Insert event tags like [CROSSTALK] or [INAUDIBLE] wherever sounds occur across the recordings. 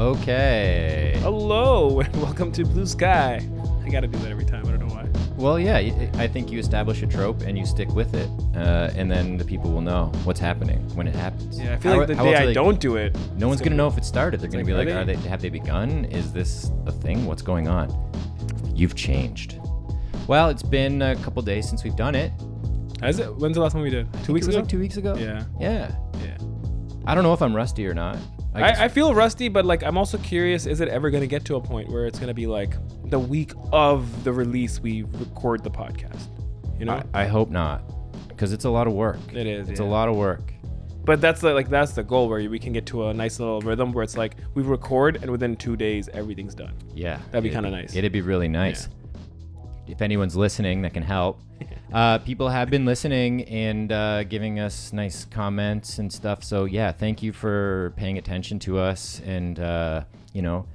Okay. Hello [LAUGHS] and welcome to Blue Sky. I gotta do that every time. I don't know why. Well, yeah, I think you establish a trope and you stick with it, uh, and then the people will know what's happening when it happens. Yeah, I feel How- like the day I they- don't do it, No one's it's gonna know if it started. They're gonna like, be are like, they- "Are they? Have they begun? Is this a thing? What's going on?" You've changed. Well, it's been a couple days since we've done it. Has it? When's the last one we did? Two It weeks was ago. like two weeks ago. Yeah. Yeah. Yeah. I don't know if I'm rusty or not. I I, I feel rusty, but like I'm also curious. Is it ever gonna get to a point where it's gonna be like the week of the release we record the podcast? You know, I, I hope not, because it's a lot of work. it is. It's yeah. a lot of work. But that's the, like that's the goal where we can get to a nice little rhythm where it's like we record and within two days everything's done. Yeah. That'd be kinda nice. It'd be really nice. If anyone's listening that can help. [LAUGHS] Uh, people have been listening and uh, giving us nice comments and stuff. So, yeah, thank you for paying attention to us and, uh, you know,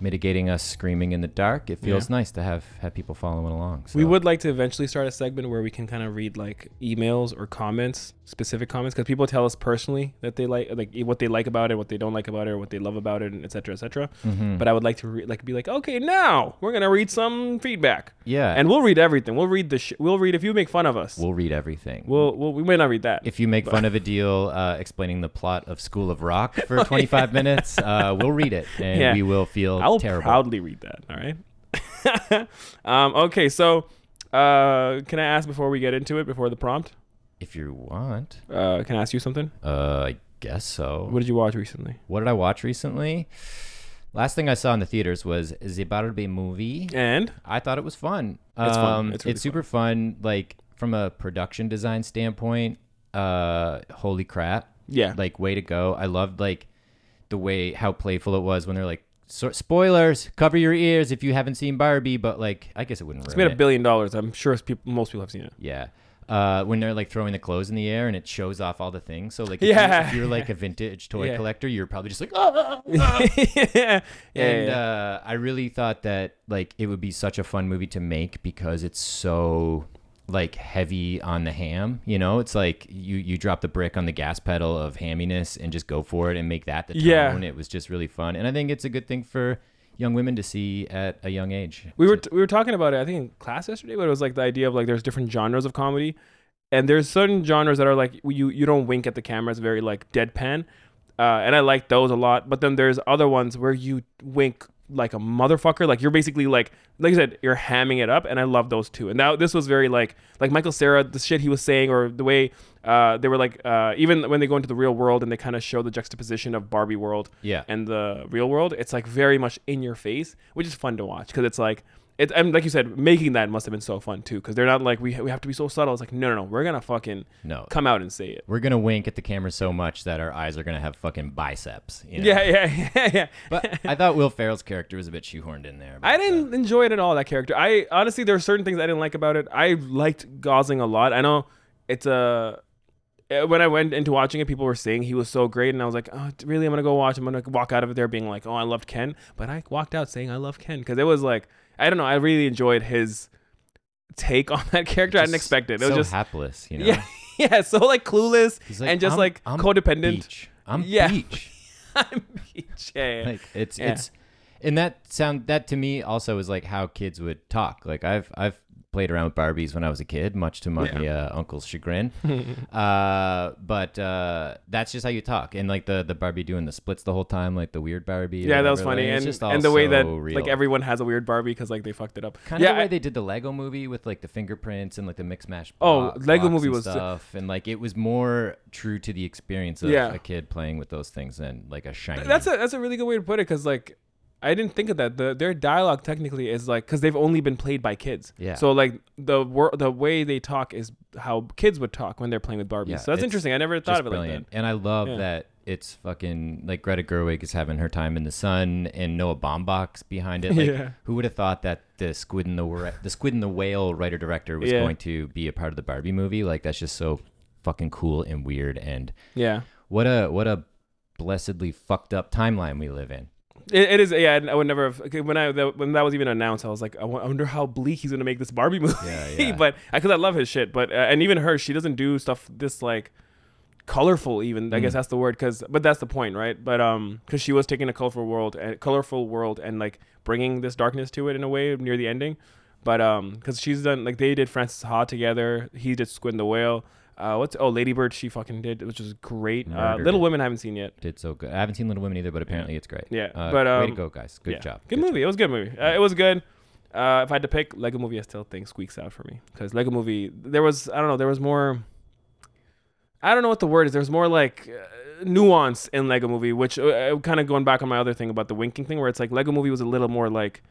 mitigating us screaming in the dark. It feels Yeah. nice to have, have people following along. So. We would like to eventually start a segment where we can kind of read like emails or comments, specific comments, because people tell us personally that they like like what they like about it, what they don't like about it, or what they love about it, and etc. cetera, et cetera. Mhm. But I would like to re- like be like, okay, now we're gonna read some feedback, Yeah. and we'll read everything. We'll read the sh- we'll read if you make fun of us. we'll read everything. We'll, we'll we may not read that. if you make fun of Adeel uh, explaining the plot of School of Rock for [LAUGHS] 25 minutes, uh, we'll read it and Yeah. we will feel I will terrible. proudly read that. All right. [LAUGHS] um, okay, so uh, can I ask before we get into it, before the prompt? if you want. Uh, can I ask you something? Uh, I guess so. What did you watch recently? What did I watch recently? Last thing I saw in the theaters was the Barbie movie. And I thought it was fun. It's fun. Um, It's really super fun. Like from a production design standpoint, uh, holy crap! yeah, Like way to go. I loved like the way how playful it was when they're like, so, spoilers, cover your ears if you haven't seen Barbie. But like, I guess it wouldn't. it's made a it. billion dollars. I'm sure people, most people have seen it. Yeah. Uh, when they're like throwing the clothes in the air and it shows off all the things. So like, if, Yeah. you, if you're like a vintage toy Yeah. collector, you're probably just like, [LAUGHS] oh, yeah, yeah, and yeah. uh, I really thought that like it would be such a fun movie to make because it's so like heavy on the ham. You know, it's like you you drop the brick on the gas pedal of hamminess and just go for it and make that the tone. Yeah. It was just really fun, and I think it's a good thing for young women to see at a young age. we were So- we were talking about it. I think in class yesterday, but it was like the idea of like there's different genres of comedy, and there's certain genres that are like you you don't wink at the camera. It's very like deadpan, uh, and I like those a lot. But then there's other ones where you wink like a motherfucker. Like you're basically like like I said, you're hamming it up, and I love those two. And now this was very like like Michael Cera, the shit he was saying, or the way uh, they were like uh, even when they go into the real world and they kind of show the juxtaposition of Barbie world yeah. and the real world, it's like very much in your face, which is fun to watch because it's like it. And like you said, making that must have been so fun too because they're not like we we have to be so subtle. It's like no no no, we're gonna fucking No, come out and say it. we're gonna wink at the camera so much that our eyes are gonna have fucking biceps. You know? Yeah yeah [LAUGHS] yeah yeah. But I thought Will Ferrell's character was a bit shoehorned in there. I but, uh, didn't enjoy it at all. That character. I honestly, there are certain things I didn't like about it. I liked Gosling a lot. I know it's a. uh, When I went into watching it, people were saying he was so great, and I was like, "Oh, really? I'm gonna go watch. I'm gonna walk out of it there being like, oh, I loved Ken." But I walked out saying I love Ken because it was like, I don't know. I really enjoyed his take on that character. I didn't expect it. It was so just hapless, you know. yeah, [LAUGHS] yeah. So like clueless He's and just "I'm- like I'm codependent. Beach. I'm [LAUGHS] Yeah. beach. [LAUGHS] I'm beach. Yeah, yeah. Like it's Yeah. it's and that sound that to me also is like how kids would talk. Like I've I've played around with Barbies when I was a kid, much to my uh, uncle's chagrin. [LAUGHS] uh, but uh, that's just how you talk. And like the the Barbie doing the splits the whole time, like the weird Barbie. Yeah, that was funny, like, and just and the way that real. like everyone has a weird Barbie because like they fucked it up. kind yeah, of the way I- they did the Lego movie with like the fingerprints and like the mix mash. Oh, Lego movie was- stuff, and like it was more true to the experience of Yeah. a kid playing with those things than like a shiny. That's a that's a really good way to put it because like I didn't think of that. The their dialogue technically is like because they've only been played by kids. Yeah. So like the wor- the way they talk is how kids would talk when they're playing with Barbies. Yeah, so that's interesting. I never thought of it brilliant. like that. And I love Yeah. that it's fucking like Greta Gerwig is having her time in the sun and Noah Baumbach's behind it. [LAUGHS] Like, Yeah. who would have thought that the Squid and the the Squid and the Whale writer director was Yeah. going to be a part of the Barbie movie? Like that's just so fucking cool and weird. And Yeah. what a what a blessedly fucked up timeline we live in. It, it is, yeah. I would never have when I when that was even announced. I was like, I wonder how bleak he's gonna make this Barbie movie. Yeah, [LAUGHS] yeah. but because I love his shit. But uh, and even her, she doesn't do stuff this like colorful even i guess Mm. that's the word because but that's the point right but um because she was taking a colorful world and colorful world and like bringing this darkness to it in a way near the ending but um because she's done like they did Frances Ha together he did squid and the whale uh what's oh ladybird she fucking did which was great uh little it. women I haven't seen yet Did so good. I haven't seen Little Women either, but apparently it's great. Yeah, Uh, but, way to um, go, guys. Good yeah. job. good movie it was a good movie uh, it was good uh if i had to pick lego movie i still think squeaks out for me because lego movie there was i don't know there was more I don't know what the word is. There's more like uh, nuance in Lego Movie, which uh, kind of going back on my other thing about the winking thing, where it's like Lego Movie was a little more like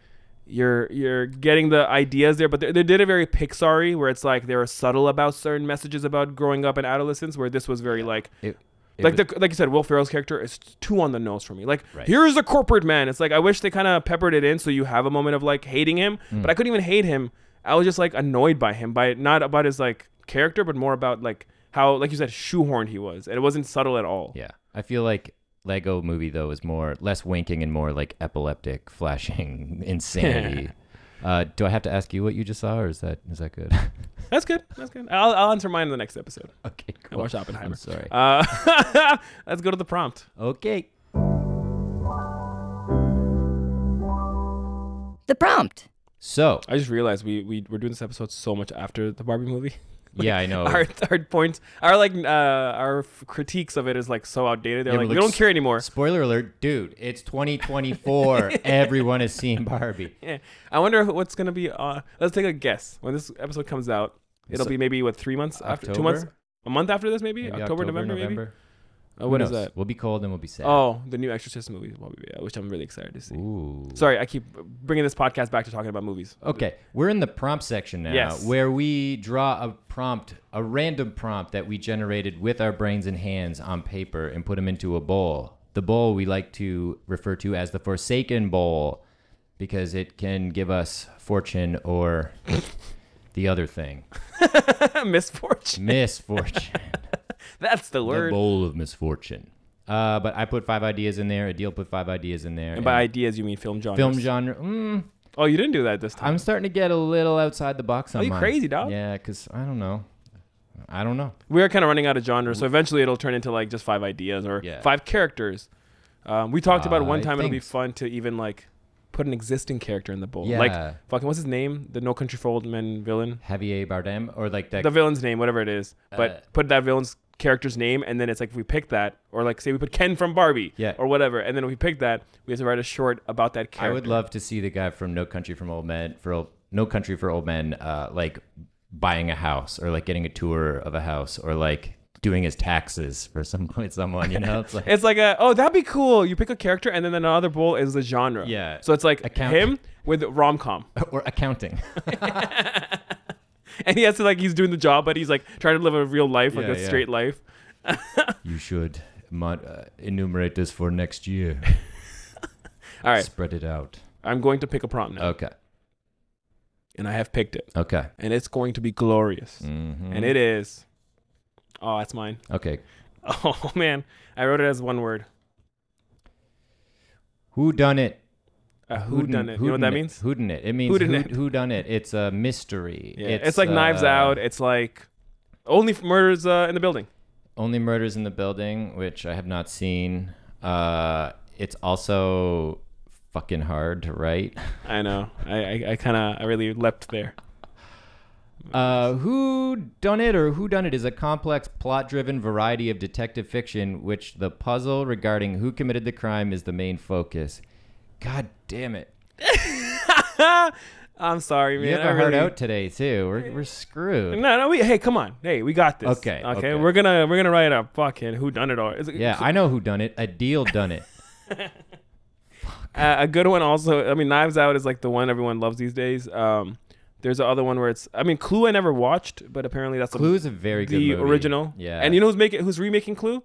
you're you're getting the ideas there, but they, they did it very Pixar-y, where it's like they were subtle about certain messages about growing up and adolescence, where this was very like It like was- the like you said, Will Ferrell's character is too on the nose for me. Like Right. here's a corporate man. It's like I wish they kind of peppered it in so you have a moment of like hating him, Mm. but I couldn't even hate him. I was just like annoyed by him, by not about his like character, but more about like how like you said shoehorned he was, and it wasn't subtle at all. Yeah, I feel like Lego Movie though is more less winking and more like epileptic, [LAUGHS] flashing insanity. [LAUGHS] uh, do I have to ask you what you just saw, or is that is that good? [LAUGHS] That's good. That's good. I'll, I'll answer mine in the next episode. okay, I cool. watched Oppenheimer. I'm sorry. Uh, let's go to the prompt. okay. The prompt. So I just realized we we we're doing this episode so much after the Barbie movie. [LAUGHS] yeah, I know. Our our points, our like uh our critiques of it is like so outdated. They're Yeah, like we don't care anymore. Spoiler alert, dude! It's 2024. [LAUGHS] Everyone has seen Barbie. [LAUGHS] Yeah. I wonder what's gonna be. Uh, let's take a guess when this episode comes out. It'll So- be maybe what three months after, two months, a month after this, maybe, Maybe October, November, maybe. Uh, Who what is knows? that? We'll be cold and we'll be sad. Oh, the new Exorcist movie, yeah, which I'm really excited to see. Ooh. Sorry, I keep bringing this podcast back to talking about movies. Okay, we're in the prompt section now, Yes. where we draw a prompt, a random prompt that we generated with our brains and hands on paper and put them into a bowl. The bowl we like to refer to as the Forsaken Bowl because it can give us fortune or [LAUGHS] the other thing, [LAUGHS] Misfortune. misfortune. That's the the word. bowl of misfortune. Uh, but I put five ideas in there. Adeel put five ideas in there. and by ideas, you mean film genre? film genre, mm, Oh, you didn't do that this time. I'm starting to get a little outside the box on Are you mine. crazy, dog? Yeah, because I don't know. I don't know. We're kind of running out of genres, so eventually it'll turn into like just five ideas or Yeah. five characters. Um, we talked about it one time. It'll be fun to even like put an existing character in the bowl. Yeah. Like fucking what's his name? The No Country for Old Men villain. Javier Bardem or like that. the villain's name, whatever it is. But Uh, put that villain's character's name, and then it's like if we pick that, or like say we put Ken from Barbie, Yeah. or whatever, and then if we pick that, we have to write a short about that character. I would love to see the guy from No Country from Old Men for Old, No Country for Old Men, uh, like buying a house or like getting a tour of a house or like doing his taxes for some [LAUGHS] with someone. You know, it's [LAUGHS] like It's like a oh that'd be cool. You pick a character, and then another bowl is the genre. Yeah. So it's like Account- him with rom com, [LAUGHS] or accounting. And he has to like he's doing the job, but he's like trying to live a real life, like Yeah, a yeah. straight life. [LAUGHS] you should mod, uh, enumerate this for next year. [LAUGHS] All right, Spread it out. I'm going to pick a prompt now, Okay. and I have picked it, Okay. and it's going to be glorious, Mhm. and it is. Oh, that's mine. Okay. [LAUGHS] Oh man, I wrote it as one word. Who done it? Uh, who done it? You know what that means? Who done it? It means who, Whodunit. who done it. It's a mystery. Yeah, it's, like Knives uh, Out. It's like only murders uh, in the building. Only Murders in the Building, which I have not seen. Uh, it's also fucking hard to write. I know. I I, I kind of I really leapt there. Uh, who done it or who done it is a complex plot-driven variety of detective fiction, which the puzzle regarding who committed the crime is the main focus. God damn it! [LAUGHS] I'm sorry, man. You have I a really- out today too. We're we're screwed. No, no. We, hey, come on. Hey, we got this. Okay, Okay. okay. We're gonna we're gonna write a fucking who done it all. It- Yeah, I know who done it. Adeel done it. [LAUGHS] Uh, a good one also. I mean, Knives Out is like the one everyone loves these days. Um, there's the other one where it's. I mean, Clue I never watched, but apparently that's Clue is a very good the movie. original. Yeah. And you know who's making who's remaking Clue?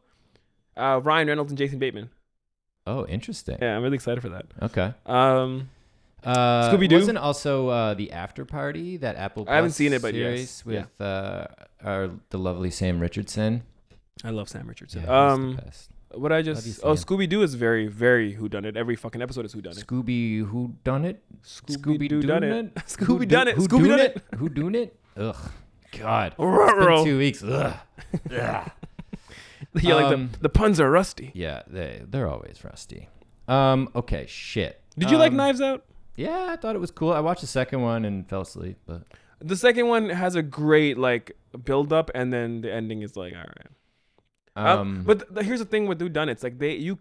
Uh, Ryan Reynolds and Jason Bateman. Oh, interesting. Yeah, I'm really excited for that. Okay. Um, Uh, Scooby-Doo? Wasn't also uh, the After Party that Apple. I haven't seen it, but series yes. with uh, our the lovely Sam Richardson. I love Sam Richardson. Yeah, um, the best. what I just oh Scooby Doo is very very who done it. Every fucking episode is who done it. Scooby Who done it? Scooby-Doo done it. Who Scooby do- done it. [LAUGHS] Who Scooby done it? it. Who doing it? Ugh. God. It's been two weeks. Ugh. [LAUGHS] [LAUGHS] Yeah, like Um, the, the puns are rusty. Yeah, they they're always rusty. Um, okay, shit. Did you like Um, Knives Out? Yeah, I thought it was cool. I watched the second one and fell asleep, but The second one has a great like build up, and then the ending is like, all right. Uh, um, but th- th- here's the thing with Who Done It's like they you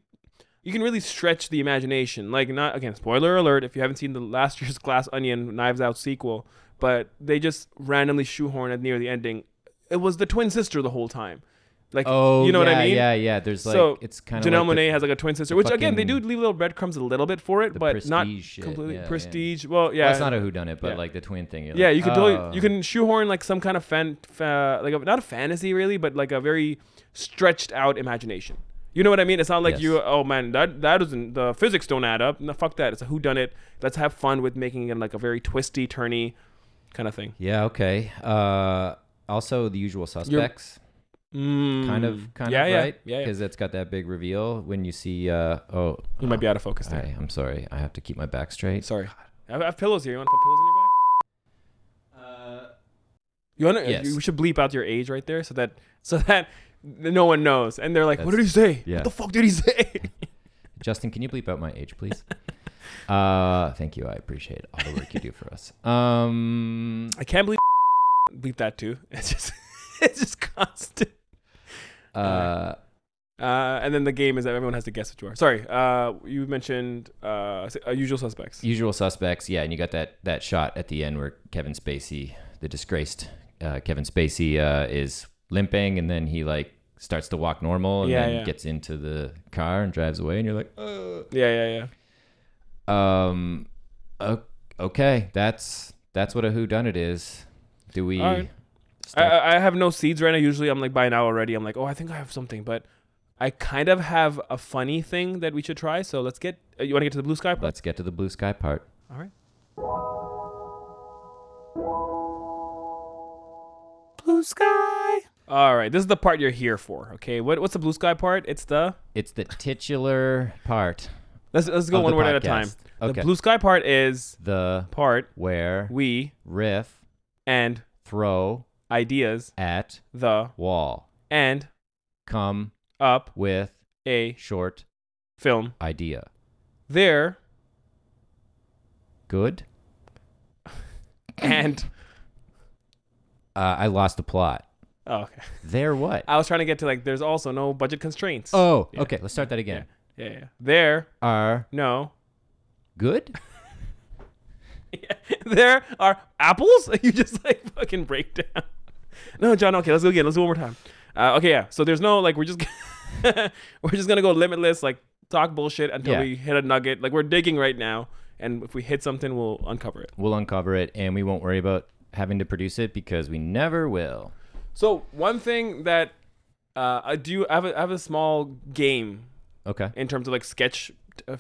you can really stretch the imagination. Like not again, spoiler alert if you haven't seen the last [LAUGHS] year's Glass Onion Knives Out sequel, but they just randomly shoehorn it near the ending. It was the twin sister the whole time. Like oh, you know yeah, what I mean? Yeah, yeah. There's like So, it's kind of Janelle like Monae has like a twin sister, which again they do leave little breadcrumbs a little bit for it, but not shit, completely yeah, yeah. prestige. Well, yeah, Well, it's not a whodunit, but Yeah. like the twin thing. you're yeah, like, you could oh. totally you can shoehorn like some kind of fan, fa- like a, not a fantasy really, but like a very stretched out imagination. You know what I mean? It's not like Yes. you oh man that that doesn't the physics don't add up. No, fuck that. It's a who done it. Let's have fun with making it like a very twisty, turny kind of thing. Yeah. Okay. Uh, also, the usual suspects. Mm, kind of, kind yeah, of, yeah, right? Yeah, yeah. Because it's got that big reveal when you see. Uh, oh, You might be out of focus there. I, I'm sorry. I have to keep my back straight. Sorry. I have, I have pillows here. You want to put pillows in your back? Uh, You want to? Yes. We should bleep out your age right there, so that so that no one knows, and they're like, "What did he say? yeah. What the fuck did he say?" [LAUGHS] Justin, can you bleep out my age, please? [LAUGHS] uh, thank you. I appreciate all the work you do for us. Um, I can't believe [LAUGHS] bleep that too. It's just it's just constant. Uh, Uh, and then the game is that everyone has to guess what you are. Sorry, uh, you mentioned uh, uh, usual suspects. usual suspects. Yeah, and you got that that shot at the end where Kevin Spacey, the disgraced uh, Kevin Spacey, uh, is limping, and then he like starts to walk normal, and Yeah, then yeah. gets into the car and drives away, and you're like, uh. Yeah, yeah, yeah. um, okay, that's that's what a who done it is. Do we? Right. I, I I have no seeds right now. Usually, I'm like by now already. I'm like, oh, I think I have something, but I kind of have a funny thing that we should try. So let's get. Uh, you want to get to the blue sky? part? Let's get to the blue sky part. All right. Blue sky. All right, this is the part you're here for. Okay, what what's the blue sky part? It's the It's the titular part. let's let's go one the word at a time. Okay. The blue sky part is the part where we riff and throw ideas at the wall and come up with a short film idea. there Good. [LAUGHS] and [LAUGHS] Uh, I lost the plot. oh, okay. [LAUGHS] There what? I was trying to get to like there's also no budget constraints. Oh, Yeah. okay. Let's start that again. yeah, yeah. There Are no good? [LAUGHS] there are apples. [LAUGHS] You just like fucking break down. [LAUGHS] No, John. Okay, let's go again. Let's do one more time. Uh, okay, yeah. So there's no like we're just we're just gonna go limitless, like talk bullshit until Yeah. we hit a nugget. Like we're digging right now, and if we hit something, we'll uncover it. We'll uncover it, and we won't worry about having to produce it because we never will. So one thing that uh, I do, I have a, I have a small game Okay. in terms of like sketch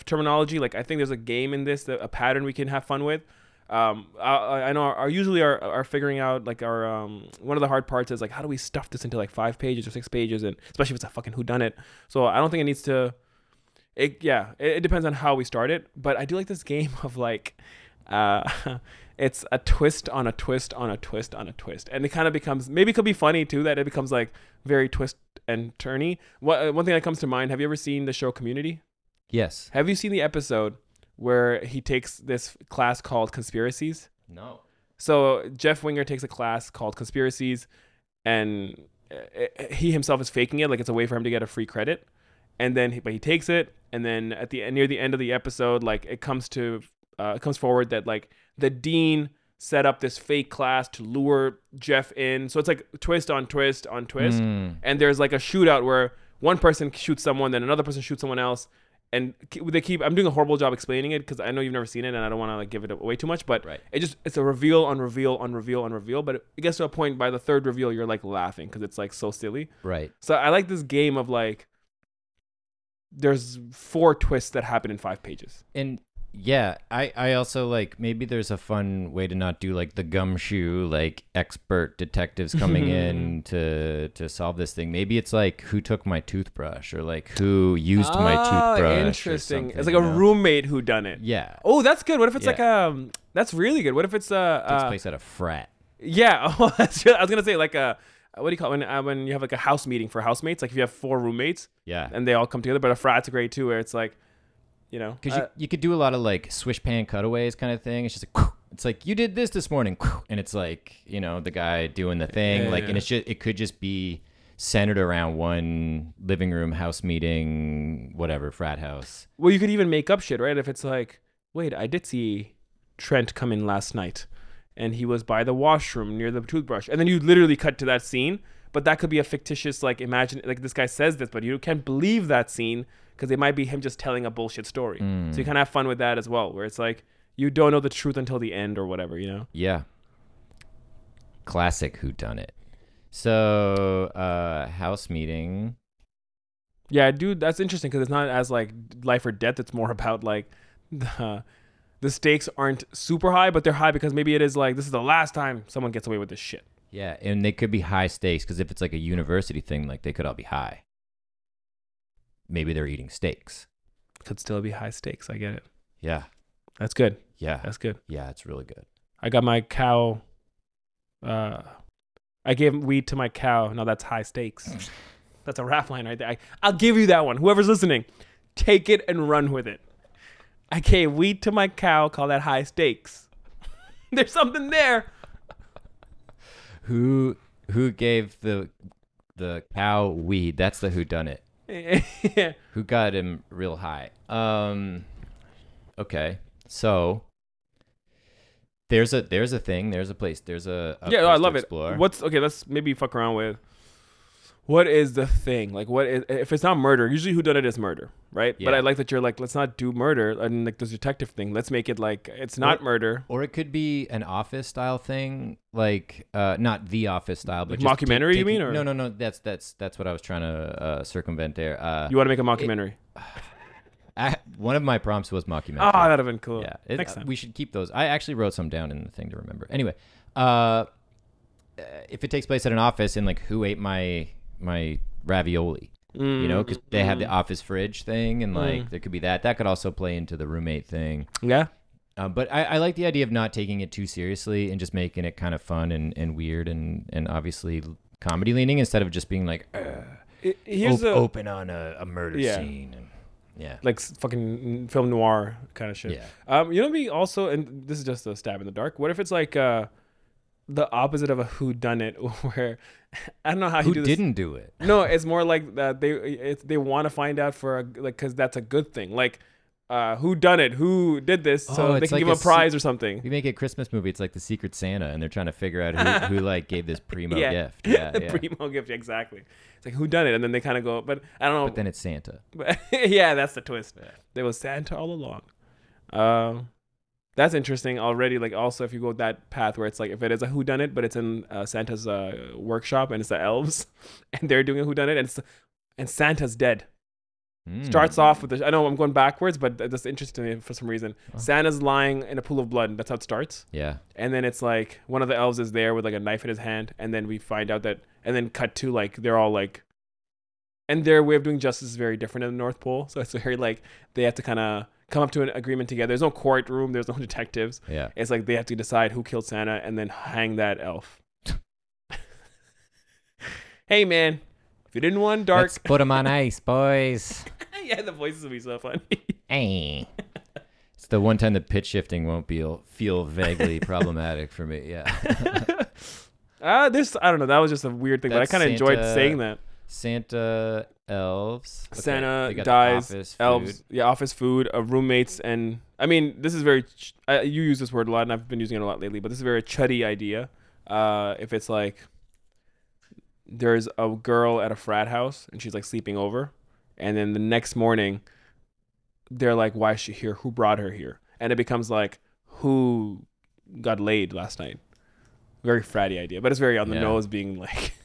terminology. Like I think there's a game in this, that, a pattern we can have fun with. Um, I, I know our usually are our figuring out like our um one of the hard parts is like how do we stuff this into like five pages or six pages and especially if it's a fucking who done it. So I don't think it needs to. It yeah, it, it depends on how we start it. But I do like this game [LAUGHS] of like, uh, [LAUGHS] it's a twist on a twist on a twist on a twist, and it kind of becomes maybe it could be funny too that it becomes like very twist and turny. What uh, one thing that comes to mind? Have you ever seen the show Community? Yes. Have you seen the episode where he takes this class called Conspiracies? No. So Jeff Winger takes a class called Conspiracies, and uh, he himself is faking it, like it's a way for him to get a free credit. And then, he, but he takes it, and then at the near the end of the episode, like it comes to, uh, it comes forward that like the dean set up this fake class to lure Jeff in. So it's like twist on twist on twist Mm. and there's like a shootout where one person shoots someone, then another person shoots someone else, and they keep. I'm doing a horrible job explaining it because I know you've never seen it, and I don't want to like give it away too much. But Right. it just it's a reveal on reveal on reveal on reveal. But it gets to a point by the third reveal, you're like laughing because it's like so silly. Right. So I like this game of like. There's four twists that happen in five pages. And yeah, I I also like maybe there's a fun way to not do like the gumshoe like expert detectives coming in [LAUGHS] to to solve this thing. Maybe it's like who took my toothbrush or like who used my Ah, toothbrush. Interesting. It's like a roommate who done it. Yeah. Oh, that's good. What if it's like um? That's really good. What if it's uh? Takes uh place at a frat. Yeah, [LAUGHS] oh, that's. I was gonna say like a what do you call it? when uh, when you have like a house meeting for housemates? Like if you have four roommates Yeah. and they all come together, but a frat's great too, where it's like, you know, Because uh, you, you could do a lot of like swish pan cutaways kind of thing. It's just like, it's like you did this this morning, and it's like you know the guy doing the thing, Yeah, like, yeah. and it's just it could just be centered around one living room, house meeting, whatever frat house. well, you could even make up shit, right? If it's like, wait, I did see Trent come in last night, and he was by the washroom near the toothbrush, and then you literally cut to that scene. But that could be a fictitious, like, imagine, like this guy says this, but you can't believe that scene because it might be him just telling a bullshit story. Mm. So you kind of have fun with that as well, where it's like you don't know the truth until the end or whatever, you know? Yeah. Classic Who Done It. So uh, house meeting. Yeah, dude, that's interesting because it's not as like life or death. It's more [LAUGHS] about like the the stakes aren't super high, but they're high because maybe it is like this is the last time someone gets away with this shit. Yeah, and they could be high stakes because if it's like a university thing, like they could all be high. Maybe they're eating steaks. Could still be high stakes. I get it. Yeah, That's good. yeah, That's good. yeah. It's really good. I got my cow. Uh, I gave weed to my cow. Now that's high stakes. [LAUGHS] That's a rap line right there. I, I'll give you that one. Whoever's listening, take it and run with it. I gave weed to my cow. Call that high stakes. [LAUGHS] There's something there. Who who gave the the cow weed? That's the who done it. [LAUGHS] Who got him real high? Um. Okay, so there's a there's a thing. There's a place. There's a, a yeah, I love it. What's okay? Let's maybe fuck around with. What is the thing? Like, what is if it's not murder? Usually, who done it is murder, right? But I like that you're like, let's not do murder and like this detective thing. Let's make it like it's not murder. Or it could be an office style thing, like uh, not the office style, but Like mockumentary, you mean, or- no, no, no. That's that's that's what I was trying to uh, circumvent there. Uh, You want to make a mockumentary? [SIGHS] I, one of my prompts was mockumentary. Oh, that'd have been cool. yeah, it- Next uh, time. we should keep those. I actually wrote some down in the thing to remember. Anyway, uh, uh, if it takes place at an office and like who ate my my ravioli, you know, because they have the office fridge thing, and like Mm. there could be that. That could also play into the roommate thing. Yeah. Um, but I, I like the idea of not taking it too seriously and just making it kind of fun and, and weird and, and obviously comedy leaning instead of just being like uh, Here's op- a open on a, a murder Yeah. scene. And, yeah. like fucking film noir kind of shit. Yeah. Um, you know me also, and this is just a stab in the dark. What if it's like uh, the opposite of a who done it, [LAUGHS] where I don't know how he Who do this. didn't do it? No, it's more like that they they want to find out for a, like because that's a good thing. Like, uh, who done it? Who did this? Oh, So they can like give a a prize se- or something. We make a Christmas movie. It's like the Secret Santa, and they're trying to figure out who, who [LAUGHS] like gave this primo Yeah. gift. Yeah, [LAUGHS] the yeah. primo gift, exactly. It's like who done it, and then they kind of go, but I don't know. But then it's Santa. [LAUGHS] But yeah, that's the twist. Yeah. There was Santa all along. Um, that's interesting already. Like also, if you go that path where it's like if it is a whodunit, but it's in uh, Santa's uh, workshop and it's the elves, [LAUGHS] and they're doing a whodunit, and it's and Santa's dead. Mm. Starts off with the. I know I'm going backwards, but that's interesting to me for some reason. Oh. Santa's lying in a pool of blood. That's how it starts. Yeah. And then it's like one of the elves is there with like a knife in his hand, and then we find out that, and then cut to like they're all like, and their way of doing justice is very different in the North Pole. So it's very like they have to kind of come up to an agreement together. There's no courtroom. There's no [LAUGHS] detectives. Yeah. It's like they have to decide who killed Santa and then hang that elf. [LAUGHS] hey man, if you didn't want dark, Let's put him on [LAUGHS] ice, boys. yeah, the voices will be so funny. Hey. It's the one time the pitch shifting won't be feel vaguely problematic for me. Yeah. Ah, this I don't know. That was just a weird thing, but I kind of enjoyed saying that. Santa elves. Okay, Santa dies, office elves, food. yeah, office food, uh, roommates, and I mean, this is very. Ch- uh, you use this word a lot, and I've been using it a lot lately. But this is a very chuddy idea. Uh, if it's like there's a girl at a frat house and she's like sleeping over, and then the next morning they're like, "Why is she here? Who brought her here?" And it becomes like, "Who got laid last night?" Very fratty idea, but it's very on the Yeah. nose, being like, [LAUGHS]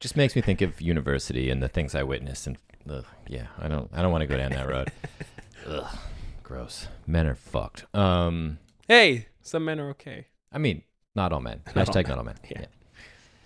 Just makes me think of university and the things I witnessed, and ugh, yeah, I don't, I don't want to go down that road. [LAUGHS] ugh, gross. Men are fucked. Um, "Hey, some men are okay." I mean, not all men. [LAUGHS] Not all Hashtag men. not all men. Yeah.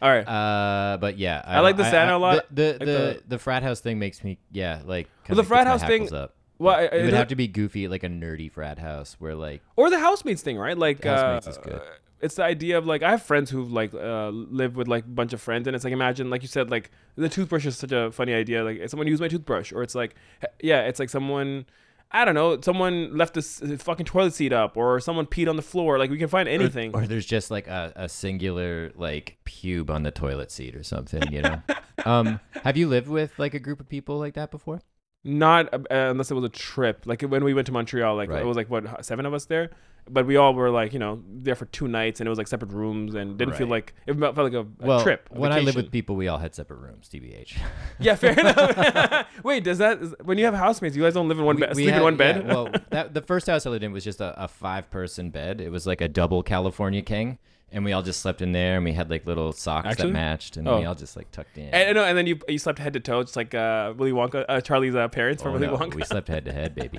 All right. Uh, but yeah, I like the Santa a lot. The the, the, the- frat house thing makes me yeah like Well, the frat house thing- Up. Well, I- it would have to be goofy, like a nerdy frat house where like or the housemates thing, right? Like housemates uh, is good. It's the idea of like I have friends who've like uh, live with like a bunch of friends, and it's like imagine like you said like the toothbrush is such a funny idea. Like someone used my toothbrush, or it's like yeah, it's like someone. I don't know. Someone left this fucking toilet seat up, or someone peed on the floor. Like we can find anything. Or, or there's just like a, a singular like pube on the toilet seat or something, you know. [LAUGHS] um, have you lived with like a group of people like that before? Not uh, unless it was a trip. Like when we went to Montreal, like Right. it was like what seven of us there, but we all were like you know there for two nights, and it was like separate rooms, and didn't feel like it felt like a, a well, trip. a when I lived with people, we all had separate rooms. TBH. yeah, fair [LAUGHS] enough. [LAUGHS] Wait, does that is, when you have housemates, you guys don't live in one bed, sleep in one bed? yeah, well, [LAUGHS] that, the first house I lived in was just a, a five-person bed. It was like a double California king, and we all just slept in there, and we had like little socks Actually? that matched, and Oh. we all just like tucked in. and, no, and then you you slept head to toe, just like uh, Willy Wonka, uh, Charlie's uh, parents from Oh, Willy no, Wonka. we slept head to head, baby,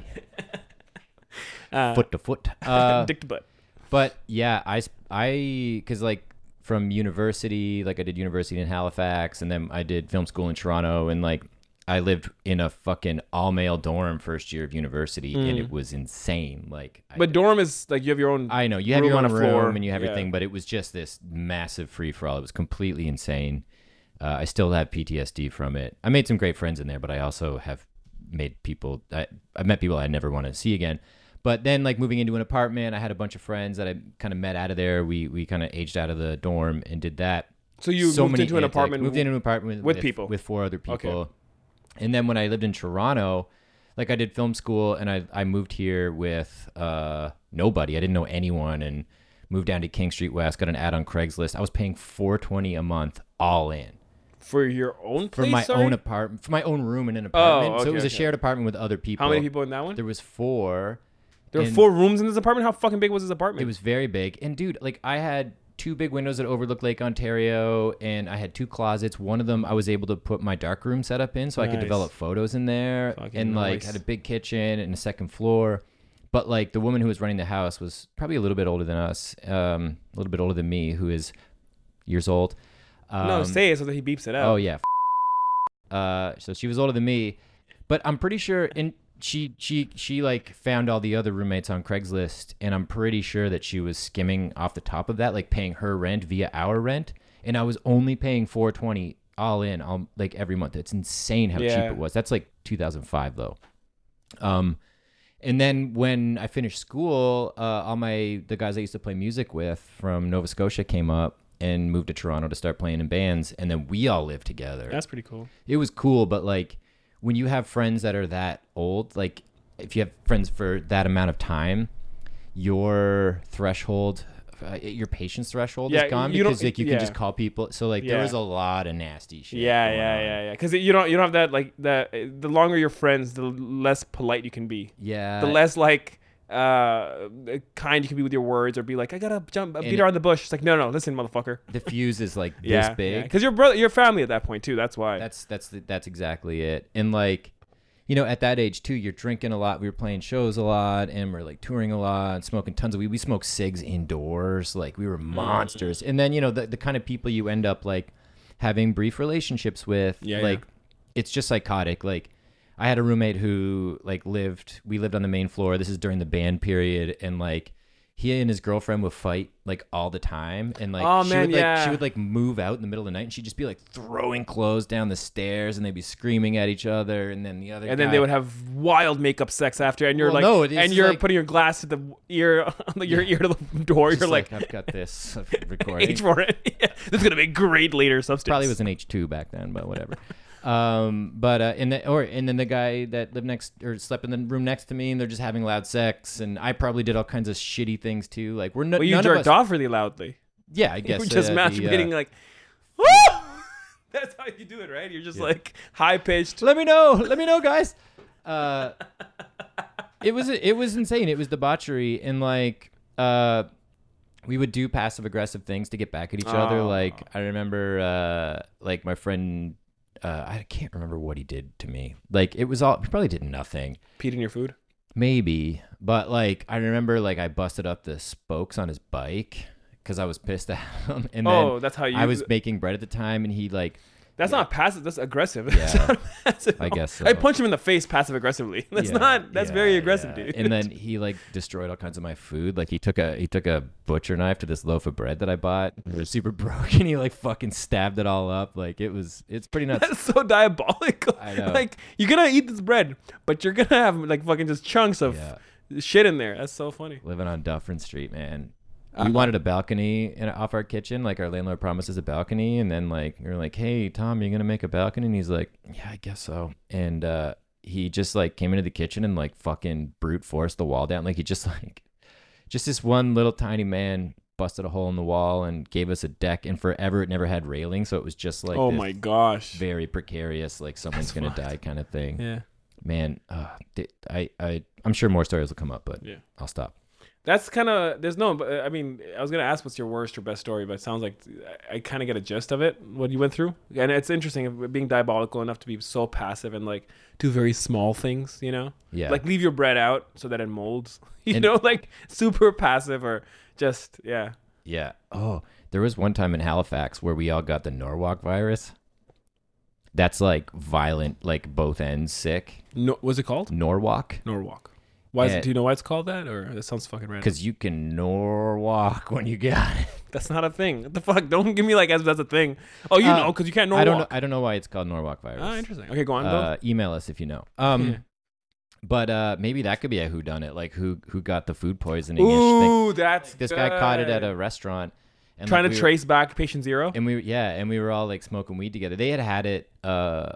uh, foot to foot. [LAUGHS] Uh, dick to butt. But yeah, I I because like from university, like I did university in Halifax, and then I did film school in Toronto, and like I lived in a fucking all male dorm first year of university, and it was insane. Like, I, Mm. But dorm is like you have your own. I know you have your own room floor. and you have Yeah. everything, but it was just this massive free for all. It was completely insane. Uh, I still have PTSD from it. I made some great friends in there, but I also have made people. I, I met people I never want to see again. But then, like moving into an apartment, I had a bunch of friends that I kind of met out of there. We we kind of aged out of the dorm and did that. so you so moved many into an yeah, like, apartment. moved into an apartment with people. with four other people. Okay. And then when I lived in Toronto, like I did film school and I I moved here with uh nobody. I didn't know anyone and moved down to King Street West, got an ad on Craigslist. I was paying 420 a month all in for your own for my sorry? own apartment, for my own room in an apartment. so okay, it was a shared apartment with other people. How many people in that one? There was four. There were and- four rooms in this apartment. How fucking big was this apartment? It was very big. And dude, like I had two big windows that overlooked Lake Ontario and I had two closets. One of them I was able to put my darkroom setup in so I could develop photos in there Fucking and like had a big kitchen and a second floor. But like the woman who was running the house was probably a little bit older than us, um, a little bit older than me, who is years old. Um, no, say it so that he beeps it out. Oh yeah. Uh, so she was older than me, but I'm pretty sure, and she she she like found all the other roommates on Craigslist, and I'm pretty sure that she was skimming off the top of that, like paying her rent via our rent, and I was only paying 420 all in, all like every month. It's insane how Yeah. cheap it was. That's like 2005 though. Um, and then when I finished school, uh, all my the guys I used to play music with from Nova Scotia came up and moved to Toronto to start playing in bands, and then we all lived together. That's pretty cool. it was cool, but like when you have friends that are that old, like if you have friends for that amount of time, your threshold. Uh, your patience threshold Yeah, is gone you because like you can just call people. So like there was a lot of nasty shit. Yeah, yeah, on. yeah, yeah. Because you don't you don't have that like that. The longer you're friends, the less polite you can be. Yeah, The less like uh kind you can be with your words, or be like, I gotta jump, beat And- her on the bush. It's like, no, no, listen, motherfucker. the fuse is like [LAUGHS] this Yeah, big. Because your brother, your family at that point too. That's why. That's that's the, that's exactly it. And like, you know, at that age too, you're drinking a lot. We were playing shows a lot, and we're like touring a lot, and smoking tons of weed. We smoked cigs indoors, like we were monsters. And then you know the the kind of people you end up like having brief relationships with, Yeah, like yeah. it's just psychotic. Like I had a roommate who like lived. We lived on the main floor. This is during the band period, and like. He and his girlfriend would fight like all the time, and like Oh, she man, would like yeah. she would like move out in the middle of the night, and she'd just be like throwing clothes down the stairs, and they'd be screaming at each other, and then the other and then guy- they would have wild makeup sex after, and you're Well, like, no, it is and you're like- putting your glass to the ear, [LAUGHS] your ear to the door. just You're like, I've got [LAUGHS] this recording. H for it. [LAUGHS] Yeah, this is gonna be great later substance. Probably was an H two back then, but whatever. Um, but uh, and the or and then the guy that lived next or slept in the room next to me, and they're just having loud sex, and I probably did all kinds of shitty things too. Like we're no, Well, you none jerked of us. off really loudly. Yeah, I [LAUGHS] guess you were just uh, the, uh, masturbating like, Woo! [LAUGHS] That's how you do it, right? You're just Yeah. like high pitched. let me know let me know guys uh it was it was insane it was debauchery and like uh we would do passive aggressive things to get back at each other Oh. like i remember uh like my friend uh i can't remember what he did to me like it was all he probably did nothing Peed in your food. maybe but like i remember like i busted up the spokes on his bike because i was pissed at him [LAUGHS] and then oh, that's how you. i was making bread at the time and he like That's not passive. That's aggressive. [LAUGHS] Yeah. Passive. I guess so. I punch him in the face passive aggressively. [LAUGHS] That's Yeah, not. That's yeah, very aggressive, yeah. dude. And then [LAUGHS] he like destroyed all kinds of my food. Like he took a he took a butcher knife to this loaf of bread that I bought. It was super broken. And he like fucking stabbed it all up. Like it was it's pretty nuts. That's so diabolical. I know. Like you're gonna eat this bread, but you're gonna have like fucking just chunks of Yeah. shit in there. That's so funny. Living on Dufferin Street, man. We wanted a balcony in, off our kitchen. Like our landlord promises a balcony, and then like we are like, "Hey, Tom, you're gonna make a balcony?" And he's like, "Yeah, I guess so." And uh, he just like came into the kitchen and like fucking brute forced the wall down. Like he just [LAUGHS] like, just this one little tiny man busted a hole in the wall and gave us a deck. And forever it never had railing, so it was just like oh my gosh. very precarious, like someone's That's gonna fucked. die kind of thing. Yeah. Man, uh, I I I'm sure more stories will come up, but Yeah. I'll stop. That's kind of there's no. but, uh, I mean, I was gonna ask what's your worst or best story, but it sounds like I, I kind of get a gist of it. What you went through, and it's interesting being diabolical enough to be so passive and like do very small things. You know, Yeah. like leave your bread out so that it molds. [LAUGHS] You And- know, like super passive or just yeah. Yeah. Oh, there was one time in Halifax where we all got the Norwalk virus. That's like violent, like both ends sick. No, what's it called? Norwalk, Norwalk. Why is it? Do you know why it's called that? Or that sounds fucking random. because you can Norwalk when you got it. That's not a thing. What the fuck? Don't give me like as that's a thing. Oh, you Uh, know, because you can't Norwalk. I don't know. I don't know why it's called Norwalk virus. Ah, interesting. Okay, go on. Uh, email us if you know. Um, Yeah. but uh, maybe that could be a who done it, like who who got the food poisoning. Ooh, that's This guy caught it at good. a restaurant. And trying like, to we were- trace back patient zero. and we yeah and we were all like smoking weed together they had had it uh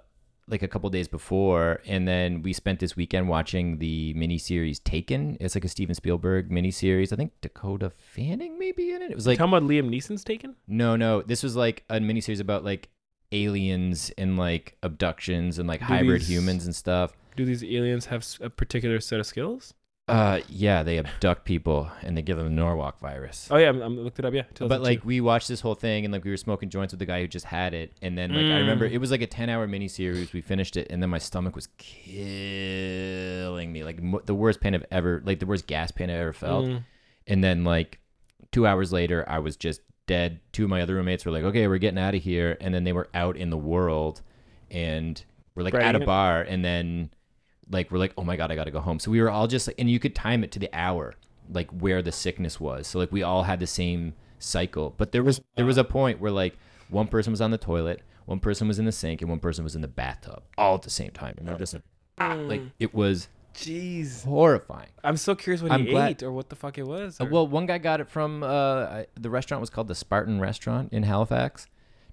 like a couple days before and then we spent this weekend watching the miniseries taken. It's like a steven spielberg miniseries. I think dakota fanning maybe in it. It was like Tell about Liam Neeson's taken. no no. This was like a miniseries about like aliens and like abductions and like Do hybrid these- humans and stuff. Do these aliens have a particular set of skills? Uh yeah they abduct people and they give them the norwalk virus. Oh yeah, I'm, I'm looked it up. Yeah, but like we watched this whole thing and like we were smoking joints with the guy who just had it. And then like i remember Mm. it was like a 10 hour miniseries. We finished it and then my stomach was killing me. Like mo- the worst pain i've ever like the worst gas pain i ever felt. Mm. and then like two hours later i was just dead. Two of my other roommates were like okay we're getting out of here. And then they were out in the world and we're like at a bar. And then like we're like oh my god i gotta go home. So we were all just like and you could time it to the hour like where the sickness was. So like we all had the same cycle. But there was there was a point where like one person was on the toilet one person was in the sink and one person was in the bathtub all at the same time. And they're just like, ah, like it was Jeez, horrifying. I'm so curious what I'm he glad- ate or what the fuck it was. uh, or- well one guy got it from uh I- the restaurant was called the spartan restaurant in halifax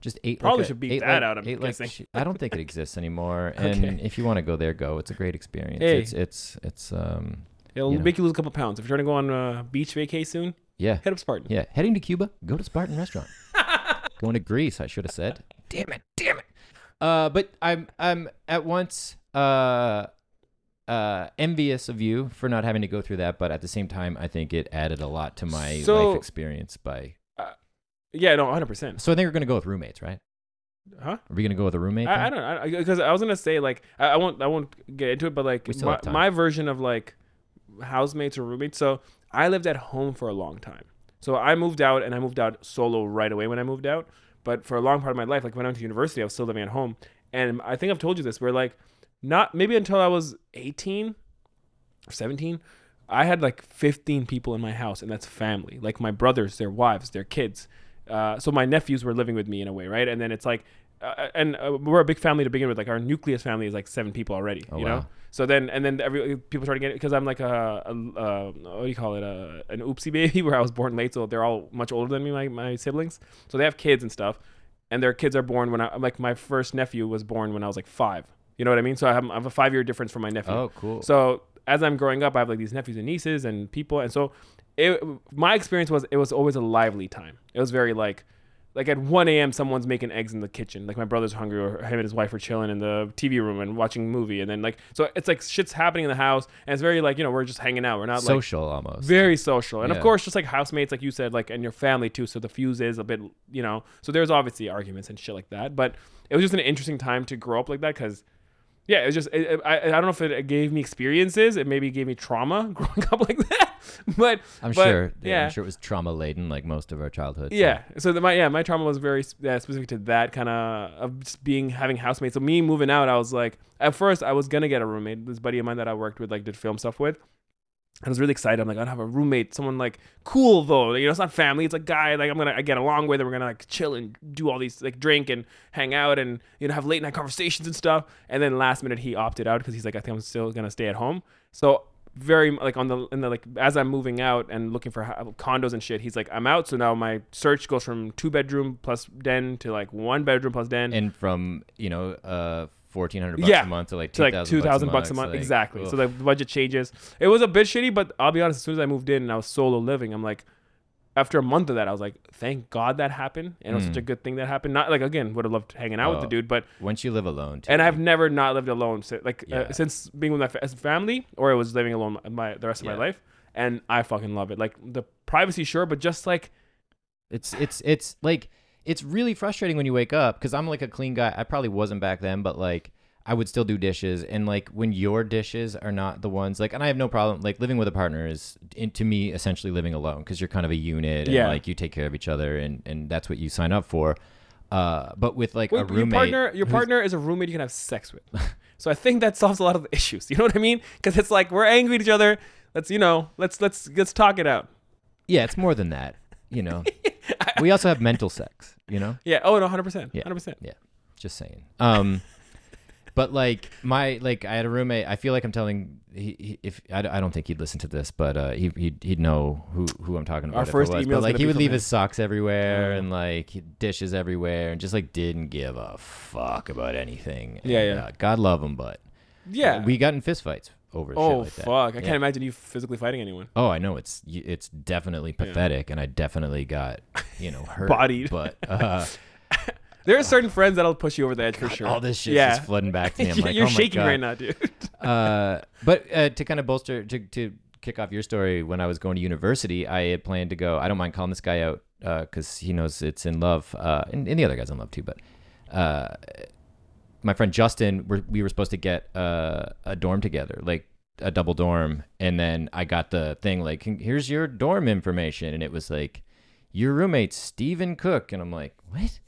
just ate Probably like a- should beat that like- out, I'm ate like i don't think it exists anymore [LAUGHS] and Okay. if you want to go there go it's a great experience Hey. it's it's it's um It'll you know. make you lose a couple pounds. If you're trying to go on a beach vacay soon, yeah Head up Spartan. Yeah, heading to Cuba, go to Spartan Restaurant. [LAUGHS] Going to Greece, I should have said. Damn it, damn it. Uh, but I'm I'm at once uh uh envious of you for not having to go through that, but at the same time, I think it added a lot to my So- life experience. By Yeah, no, 100. percent so I think we're gonna go with roommates, right? Huh? Are we gonna go with a roommate? I, I thing? don't know because I, was gonna say like I, I won't I won't get into it, but like We still my, have time. my version of like housemates or roommates. So I lived at home for a long time. So I moved out and I moved out solo right away when I moved out. But for a long part of my life, like when I went to university, I was still living at home. And I think I've told you this. Where like not maybe until I was 18 or 17, I had like 15 people in my house, and that's family. Like my brothers, their wives, their kids. Uh, so my nephews were living with me in a way, right? And then it's like, uh, and uh, we're a big family to begin with. Like our nucleus family is like seven people already, Oh, you know. So then, and then every people started getting because I'm like a, a, a what do you call it, a, an oopsie baby, [LAUGHS] where I was born late, so they're all much older than me, my my siblings. So they have kids and stuff, and their kids are born when I'm like my first nephew was born when I was like five. You know what I mean? So I have, I have a five year difference from my nephew. Oh, cool. So as I'm growing up, I have like these nephews and nieces and people, and so it, my experience was it was always a lively time. It was very like like at 1 a.m. someone's making eggs in the kitchen. Like my brother's hungry, or him and his wife are chilling in the TV room and watching a movie, and then like so it's like shit's happening in the house, and it's very like you know we're just hanging out. We're not like Social almost. very social, and Yeah. of course just like housemates, like you said, like and your family too. So the fuse is a bit you know. So there's obviously arguments and shit like that, but it was just an interesting time to grow up like that because yeah, it was just it, it- I, I don't know if it, it gave me experiences. It maybe gave me trauma [LAUGHS] growing up like that. but I'm but, sure. Yeah. I'm sure it was trauma laden, like most of our childhood. so- Yeah. So the, my yeah my trauma was very uh, specific to that kind of of just being having housemates. So me moving out, I was like, at first I was gonna get a roommate. This buddy of mine that I worked with, like, did film stuff with. I was really excited. I'm like, I'd have a roommate, someone like cool though. You know, it's not family. It's a guy like I'm gonna I get along with, and we're gonna like chill and do all these like drink and hang out and you know have late night conversations and stuff. And then last minute he opted out because he's like, I think I'm still gonna stay at home. So very like on the in the like as I'm moving out and looking for condos and shit, he's like, I'm out. So now my search goes from two bedroom plus den to like one bedroom plus den. And from you know, uh, fourteen hundred bucks Yeah. a month to like to like two thousand bucks a month, like, exactly. ugh. So the budget changes. It was a bit shitty, but I'll be honest. As soon as I moved in and I was solo living, I'm like, after a month of that, I was like, thank God that happened, and it was such Mm. a good thing that happened. Not like again, would have loved hanging out with the Oh. dude, but once you live alone, too, and I've never not lived alone. Like Yeah. uh, since being with my fa- as family, or I was living alone my the rest of my life, and I fucking love it. Like the privacy, sure, but just like It's it's it's like it's really frustrating when you wake up because I'm like a clean guy. I probably wasn't back then, but like I would still do dishes, and like when your dishes are not the ones like, and I have no problem like living with a partner is in, to me essentially living alone because you're kind of a unit, and Yeah. like you take care of each other, and and that's what you sign up for. Uh, but with like Wait, a but your roommate, partner, your who's- partner is a roommate you can have sex with. [LAUGHS] so I think that solves a lot of the issues. You know what I mean? Because it's like we're angry at each other. Let's you know, let's let's let's talk it out. yeah, it's more than that. You know, [LAUGHS] we also have mental sex. You know, Yeah. Oh no, hundred percent, Yeah. hundred percent. Yeah. Just saying. Um, [LAUGHS] but like my like I had a roommate. I feel like I'm telling he, he if I, I don't think he'd listen to this, but uh, he he'd, he'd know who who I'm talking about. Our first was. email's but like he would leave him. his socks everywhere Oh. and like dishes everywhere and just like didn't give a fuck about anything. Yeah, And, yeah. uh, God love him, but Yeah. we got in fistfights over shit oh like that. fuck! I Yeah. can't imagine you physically fighting anyone. Oh, I know it's it's definitely Yeah. pathetic, and I definitely got you know hurt, Bodied. But uh, [LAUGHS] There are certain friends that'll push you over the edge for sure. all this shit Yeah. just flooding back to me. [LAUGHS] Like, You're oh shaking God. right now, dude. [LAUGHS] uh, but uh, to kind of bolster to, to kick off your story, when I was going to university, I had planned to go. I don't mind calling this guy out because he knows it's in love, uh, and, and the other guy's in love too. But uh, my friend Justin, we're, we were supposed to get uh, a dorm together, like a double dorm, and then I got the thing like, "Here's your dorm information," and it was like, "Your roommate Stephen Cook," and I'm like, "What?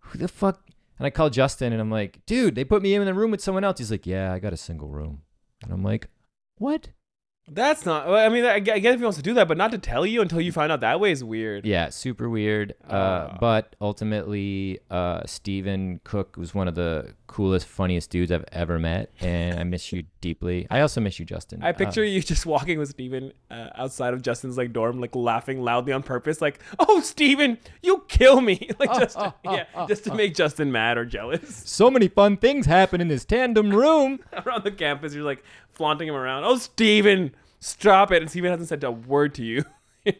Who the fuck?" And I called Justin, and I'm like, "Dude, they put me in the room with someone else." He's like, "Yeah, I got a single room," and I'm like, "What?" That's not. I mean, I, guess if he wants to do that, but not to tell you until you find out that way is weird. Yeah, super weird. Uh, Ah. but ultimately, uh, Stephen Cook was one of the coolest, funniest dudes I've ever met, and I miss you deeply. I also miss you, Justin. I Uh, picture you just walking with Steven uh, outside of Justin's like dorm, like laughing loudly on purpose, like, "Oh, Steven, you kill me!" [LAUGHS] like [LAUGHS] just yeah, just to make Justin mad or jealous. [LAUGHS] so many fun things happen in this tandem room. around the campus, you're like flaunting him around. Oh, Steven, stop it! And Steven hasn't said a word to you.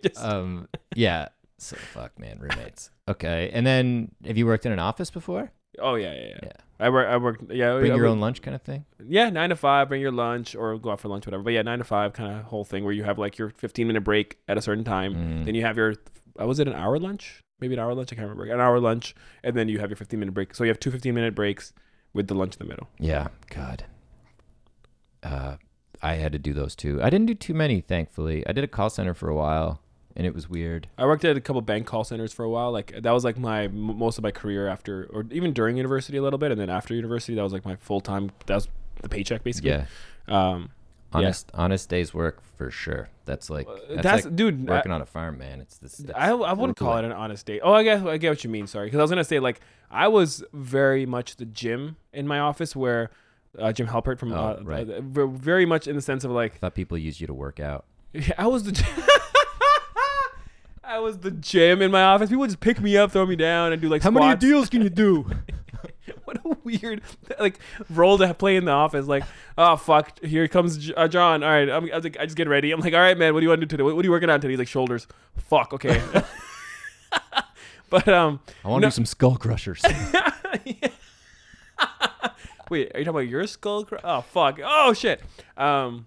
Just- Um, yeah. So fuck, man, roommates. Okay, and then have you worked in an office before? oh yeah, yeah, yeah. Yeah. I work. I work. Yeah, Bring I your work- own lunch, kind of thing. Yeah, nine to five. Bring your lunch or go out for lunch, whatever. But yeah, nine to five kind of whole thing where you have like your 15 minute break at a certain time. Mhm. Then you have your. Uh, was it an hour lunch? Maybe an hour lunch. I can't remember. An hour lunch, and then you have your 15 minute break. So you have two 15 minute breaks with the lunch in the middle. Yeah, God. Uh, I had to do those too. I didn't do too many, thankfully. I did a call center for a while, and it was weird. I worked at a couple bank call centers for a while. Like that was like my most of my career after, or even during university a little bit, and then after university, that was like my full time. That was the paycheck basically. Yeah, Um, Yeah. honest, honest days work for sure. That's like that's, that's, like dude. I, working on a farm, man. It's this. I, I wouldn't call it an honest day. Oh, I guess I get what you mean. Sorry, because I was gonna say like I was very much the gym in my office where uh, Jim Halpert from Oh, uh, right. uh, very much in the sense of like I thought people use you to work out. [LAUGHS] Yeah, I was the. I was the gym in my office. People would just pick me up, throw me down, and do like How squats. Many deals can you do? [LAUGHS] what a weird like role to play in the office. Like, oh fuck, here comes J- uh, John. All right, I'm, I, was like, I just get ready. I'm like, all right, man, what do you want to do today? What, what are you working on today? He's like, shoulders. Fuck, okay. [LAUGHS] but um, I want to No. do some skull crushers. [LAUGHS] wait, are you talking about your skull? Cr- oh fuck. Oh shit. Um,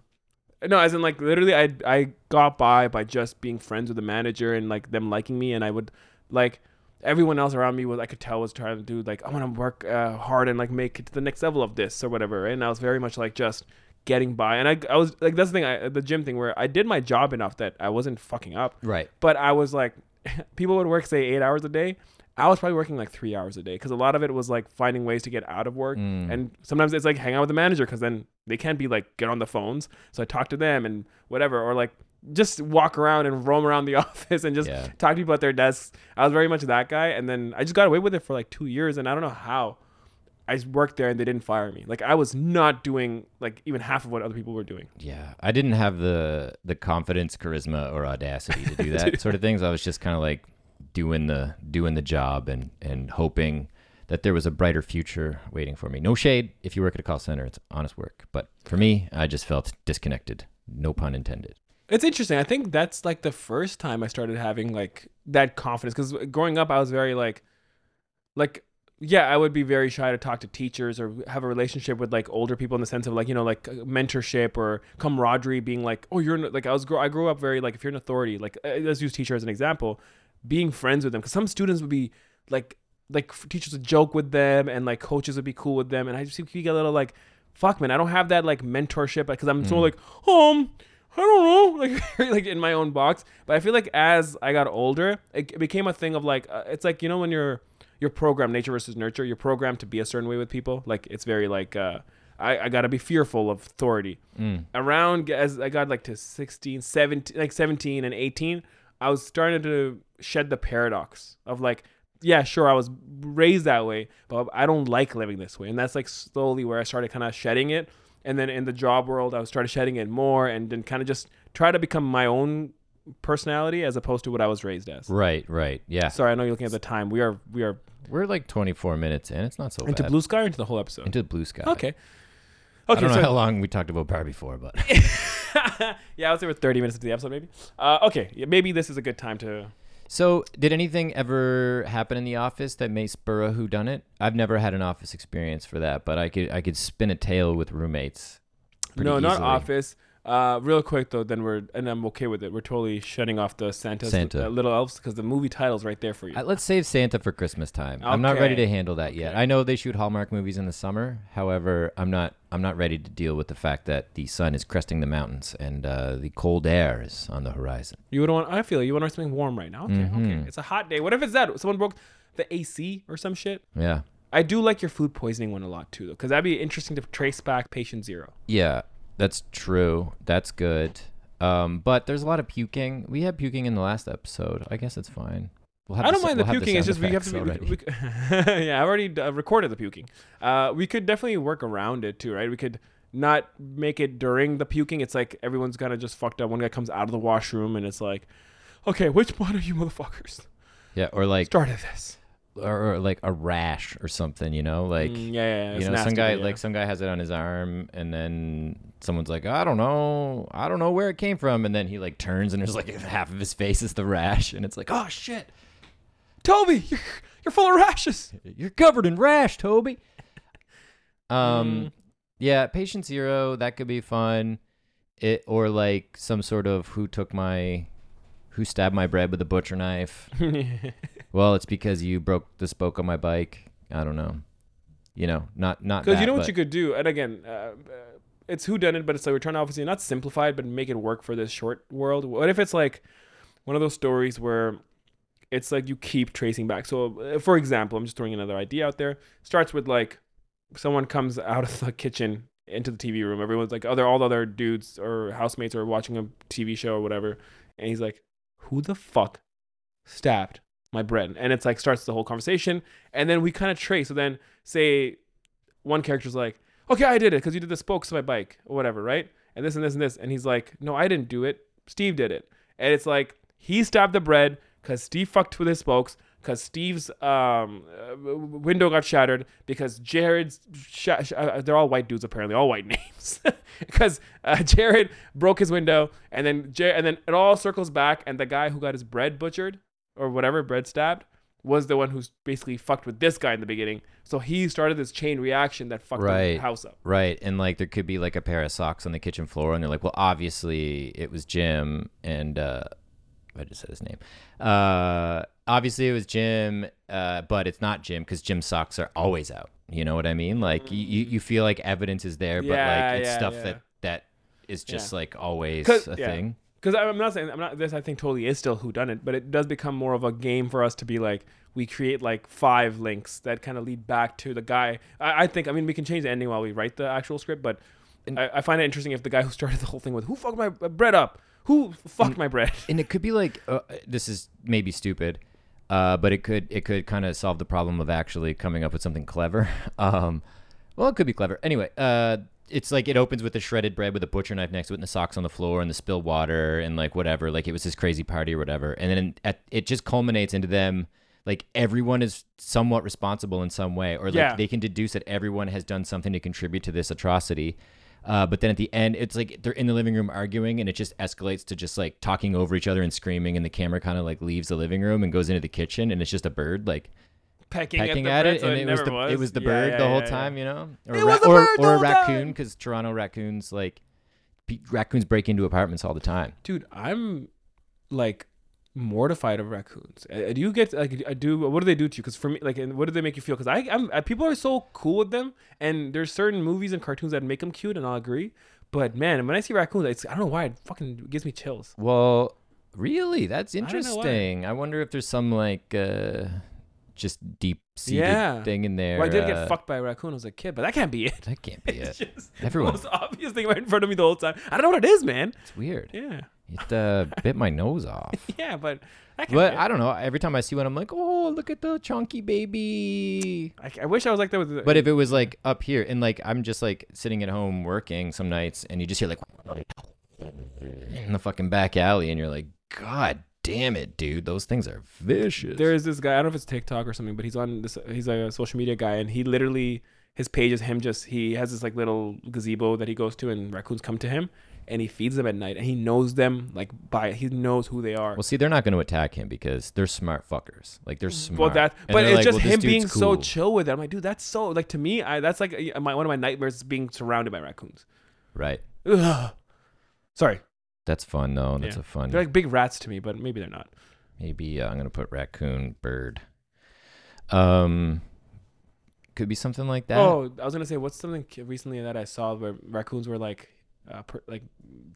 no, as in like literally, I I got by by just being friends with the manager and like them liking me, and I would like everyone else around me was I could tell was trying to do like I want to work uh, hard and like make it to the next level of this or whatever, and I was very much like just getting by. And I, I was like, that's the thing, I, the gym thing where I did my job enough that I wasn't fucking up. Right. But I was like, [LAUGHS] people would work say eight hours a day. I was probably working like three hours a day because a lot of it was like finding ways to get out of work. Mm. And sometimes it's like hang out with the manager because then they can't be like get on the phones. So I talk to them and whatever, or like just walk around and roam around the [LAUGHS] office and just Yeah. talk to people at their desks. I was very much that guy. And then I just got away with it for like two years. And I don't know how. I worked there and they didn't fire me. Like I was not doing like even half of what other people were doing. Yeah, I didn't have the the confidence, charisma, or audacity to do [LAUGHS] that sort of things. I was just kind of like doing the doing the job and and hoping that there was a brighter future waiting for me. No shade if you work at a call center; it's honest work. But for me, I just felt disconnected. No pun intended. It's interesting. I think that's like the first time I started having like that confidence because growing up I was very like, like yeah, I would be very shy to talk to teachers or have a relationship with like older people in the sense of like you know like mentorship or camaraderie. Being like, oh, you're like I was I grew up very like if you're an authority, like let's use teacher as an example, being friends with them because some students would be like like teachers would joke with them and like coaches would be cool with them and I just you get a little like fuck man I don't have that like mentorship because I'm so Mm. like um I don't know [LAUGHS] like like in my own box but I feel like as I got older it, it became a thing of like uh, it's like you know when you're you're programmed nature versus nurture you're programmed to be a certain way with people like it's very like uh I, I gotta be fearful of authority Mm. around as I got like to 16, 17, like 17 and 18, I was starting to shed the paradox of like, yeah, sure, I was raised that way, but I don't like living this way. And that's like slowly where I started kind of shedding it. And then in the job world, I started shedding it more and then kind of just try to become my own personality as opposed to what I was raised as. Right, right, yeah. Sorry, I know you're looking at the time. We are we are We're like 24 minutes in. It's not so into bad. blue sky or into the whole episode. into the blue sky. Okay. I Okay, don't know so how long we talked about Barbie for, but [LAUGHS] yeah, I would say we're 30 minutes into the episode, maybe. Uh, okay, maybe this is a good time to So, did anything ever happen in the office that may spur a who done it? I've never had an office experience for that, but I could I could spin a tale with roommates. no, not easily. Office. Uh, real quick though, then we're and I'm okay with it. We're totally shutting off the Santa's Santa. uh, little elves because the movie title's right there for you. Uh, let's save Santa for Christmas time. I'm not ready to handle that yet. Okay. I know they shoot Hallmark movies in the summer. However, I'm not I'm not ready to deal with the fact that the sun is cresting the mountains and uh, the cold air is on the horizon. you would want. I feel you want something warm right now. Okay, okay. Mhm. It's a hot day. What if it's that someone broke the AC or some shit? Yeah. I do like your food poisoning one a lot too, though, because that'd be interesting to trace back patient zero. Yeah, that's true. That's good. Um, but there's a lot of puking. We had puking in the last episode. I guess it's fine. We'll have I don't sa- mind we'll the puking. It's just we have to. Be, we, we, [LAUGHS] yeah, I've already uh, recorded the puking. Uh, we could definitely work around it too, right? We could not make it during the puking. It's like everyone's kind of just fucked up. One guy comes out of the washroom and it's like, okay, which [LAUGHS] one are you motherfuckers yeah, or like started this? Or, or like a rash or something. You know, like. Mm, yeah, yeah, yeah, you know, some guy yeah. like some guy has it on his arm, and then someone's like, "I don't know, I don't know where it came from," and then he like turns, and there's like [LAUGHS] half of his face is the rash, and it's like, "Oh shit, Toby, [LAUGHS] you're, you're full of rashes. you're covered in rash, Toby." Um, Mm. yeah, patient zero that could be fun, it or like some sort of who took my, who stabbed my bread with a butcher knife. [LAUGHS] well, it's because you broke the spoke on my bike. I don't know. You know, not not Because you know what you could do, and again, uh, uh, it's who done it, but it's like we're trying to obviously not simplify it, but make it work for this short world. What if it's like one of those stories where it's like you keep tracing back? So, uh, for example, I'm just throwing another idea out there. Starts with like someone comes [LAUGHS] out of the kitchen into the TV room. Everyone's like, other all the other dudes or housemates are watching a TV show or whatever, and he's like, "Who the fuck stabbed my bread?" And it's like starts the whole conversation, and then we kind of trace. So then say one character's like, okay, I did it because you did the spokes of my bike or whatever, right? And this and this and this. And he's like, no, I didn't do it. Steve did it. And it's like, he stabbed the bread because Steve fucked with his spokes because Steve's um, uh, window got shattered because Jared's, sh- sh- uh, they're all white dudes apparently, all white [LAUGHS] names. [LAUGHS] Because uh, Jared broke his window and then, Jar- and then it all circles back and the guy who got his bread butchered or whatever, bread stabbed, was the one who's basically fucked with this guy in the beginning. So he started this chain reaction that fucked Right. the house up. Right. And like there could be like a pair of socks on the kitchen floor and they're like, well, obviously it was Jim and uh I just said his name. Uh obviously it was Jim, uh, but it's not Jim because Jim's socks are always out. You know what I mean? Like you, you you feel like evidence is there, but like it's yeah, stuff yeah. that is just Yeah. like always a yeah. thing. Because I'm not saying I'm not this. I think totally is still who done it, but it does become more of a game for us to be like we create like five links that kind of lead back to the guy. I, I think I mean we can change the ending while we write the actual script, but And- I, I find it interesting if the guy who started the whole thing with who fucked my bread up, who fucked my bread. and it could be like uh, this is maybe stupid uh, but it could it could kind of solve the problem of actually coming up with something clever [LAUGHS] um, well it could be clever anyway uh, it's like it opens with the shredded bread with a butcher knife next to it and the socks on the floor and the spilled water and like whatever like it was this crazy party or whatever and then at, it just culminates into them like everyone is somewhat responsible in some way or like Yeah. they can deduce that everyone has done something to contribute to this atrocity uh, but then at the end, it's like they're in the living room arguing, and it just escalates to just like talking over each other and screaming. And the camera kind of like leaves the living room and goes into the kitchen, and it's just a bird like Pecking, pecking at, at, the it, so and it, was never the it was the Yeah, bird yeah, the whole yeah, yeah. time, you know, or It a was a or, bird the or a raccoon because Toronto raccoons like pe- raccoons break into apartments all the time. Dude, I'm like mortified of raccoons. Uh, Do you get like I do? What do they do to you? Because for me, like, and what do they make you feel? Because I, I'm uh, people are so cool with them, and there's certain movies and cartoons that make them cute, and I'll agree. But man, when I see raccoons, it's I don't know why it fucking gives me chills. Well, really, that's don't know why. interesting. I, wonder if there's some like uh, just deep seated Yeah. thing in there. Well, I did uh, get fucked by a raccoon as a kid, but that can't be it. That can't be [LAUGHS] it. just Everyone- the most obvious thing right in front of me the whole time. I don't know what it is, man. It's weird. Yeah, It uh, [LAUGHS] bit my nose off. [LAUGHS] yeah, but But. I don't know. Every time I see one, I'm like, oh, look at the chunky baby. I, I wish I was like that with. But if it was like up here, and like I'm just like sitting at home working some nights, and you just hear like in the fucking back alley, and you're like, God damn it, dude, those things are vicious. There is this guy. I don't know if it's TikTok or something, but he's on this. He's a social media guy, and he literally his page is him. Just he has this like little gazebo that he goes to, and raccoons come to him, and he feeds them at night, and he knows them like by he knows who they are. well, see, they're not going to attack him because they're smart fuckers. Like they're smart. Well, that, And but it's like, just well, him being dude's so chill with it. I'm like, dude, that's so like to me. I that's like my, one of my nightmares is being surrounded by raccoons. right. Ugh. Sorry, That's fun though. That's Yeah. a fun. they're like big rats to me, but maybe they're not. Maybe uh, I'm gonna put raccoon bird. Um, could be something like that. Oh, I was gonna say, what's something recently that I saw where raccoons were like, uh, per, like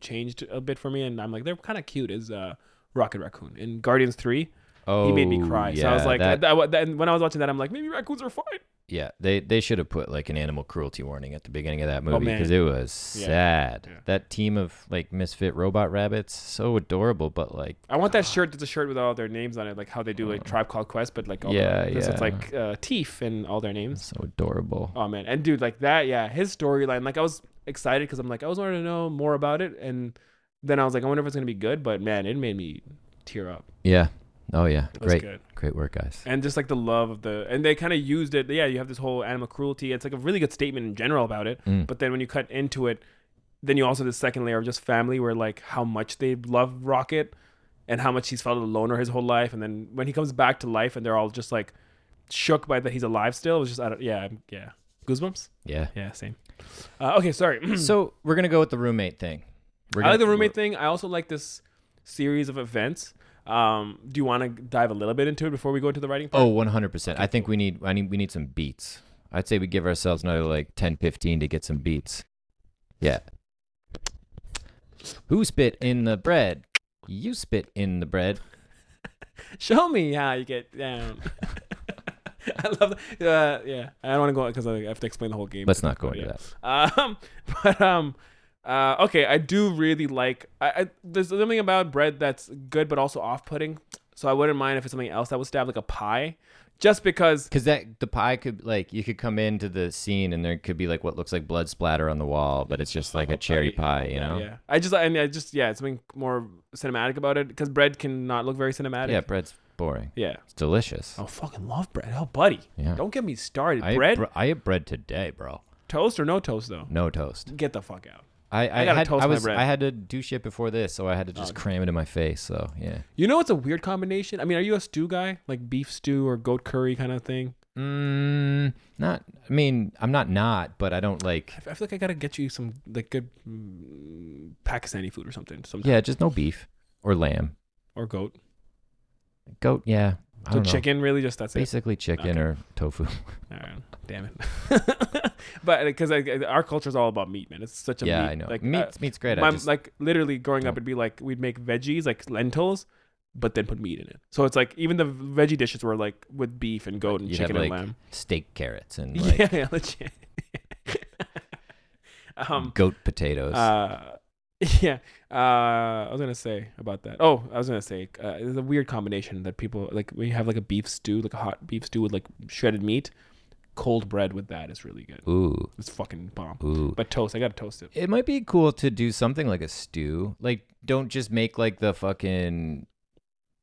changed a bit for me, and I'm like, they're kind of cute. Is uh, Rocket Raccoon in Guardians Three? Oh, he made me cry. so I was yeah, like, that- that, that, and when I was watching that, I'm like, maybe raccoons are fine. Yeah, they they should have put like an animal cruelty warning at the beginning of that movie Oh, because it was Yeah. sad. Yeah. That team of like misfit robot rabbits, so adorable, but like I want that shirt. That's a shirt with all their names on it, like how they do like Tribe Called Quest, but like all Yeah, the, yeah. it's like uh, Teefs and all their names. so adorable. Oh man, and dude, like that, yeah, his storyline. Like I was excited because I'm like, I was wanting to know more about it, and then I was like, I wonder if it's gonna be good. But man, it made me tear up. Yeah. Oh yeah. Great. Great work, guys. and just like the love of the and they kind of used it yeah you have this whole animal cruelty it's like a really good statement in general about it Mm. but then when you cut into it then you also have the second layer of just family where like how much they love rocket and how much he's felt a loner his whole life and then when he comes back to life and they're all just like shook by that he's alive still it was just I don't, yeah yeah goosebumps Yeah. yeah same uh, okay sorry [CLEARS THROAT] so we're gonna go with the roommate thing. We're I like the roommate thing I also like this series of events um do you want to dive a little bit into it before we go into the writing part? Oh, 100%. I think we need I need we need some beats. I'd say we give ourselves another like 10 15 to get some beats. Yeah. Who spit in the bread? You spit in the bread. [LAUGHS] Show me how you get down. [LAUGHS] I love that. Uh, yeah, I don't want to go because I have to explain the whole game. Let's not go into yeah. that. Um, [LAUGHS] but um, uh, okay, I do really like. I, I there's something about bread that's good, but also off-putting. So I wouldn't mind if it's something else that was stabbed like a pie, just because. Cuz that the pie could like you could come into the scene and there could be like what looks like blood splatter on the wall, but it's just like a cherry [LAUGHS] pie, you know? Yeah, I just I mean I just yeah, it's something more cinematic about it because bread can not look very cinematic. Yeah, bread's boring. Yeah. It's delicious. Oh, fucking love bread. Oh, buddy. Yeah. Don't get me started. I ate bread, br- I ate bread today, bro. toast or no toast though. No toast. Get the fuck out. I, I, gotta had toast I my was bread. I had to do shit before this, so I had to just Okay. cram it in my face. So yeah. You know what's a weird combination? I mean, are you a stew guy? Like beef stew or goat curry kind of thing? Mm, not. I mean, I'm not not, but I don't like. I feel like I gotta get you some like good mm, Pakistani food or something. Some Yeah, just no beef or lamb. or goat. Goat, yeah. I So don't know. chicken, really, just that's it. Basically chicken or tofu. All right. Damn it. [LAUGHS] but because our culture is all about meat, man. It's such a yeah, meat, I know. Like meat's, uh, meat's great. I my, just, like literally growing up, it'd be like we'd make veggies like lentils, but then put meat in it. So it's like even the veggie dishes were like with beef and goat and You'd have, chicken and like, lamb. steak carrots and [LAUGHS] like yeah, yeah, legit. [LAUGHS] um, goat potatoes. uh, [LAUGHS] yeah. Uh, I was gonna say about that. Oh, I was gonna say uh, it's a weird combination that people like. We have like a beef stew, like a hot beef stew with like shredded meat. Cold bread with that is really good. ooh, It's fucking bomb. ooh. But toast, I gotta toast it. It might be cool to do something like a stew. Like, don't just make like the fucking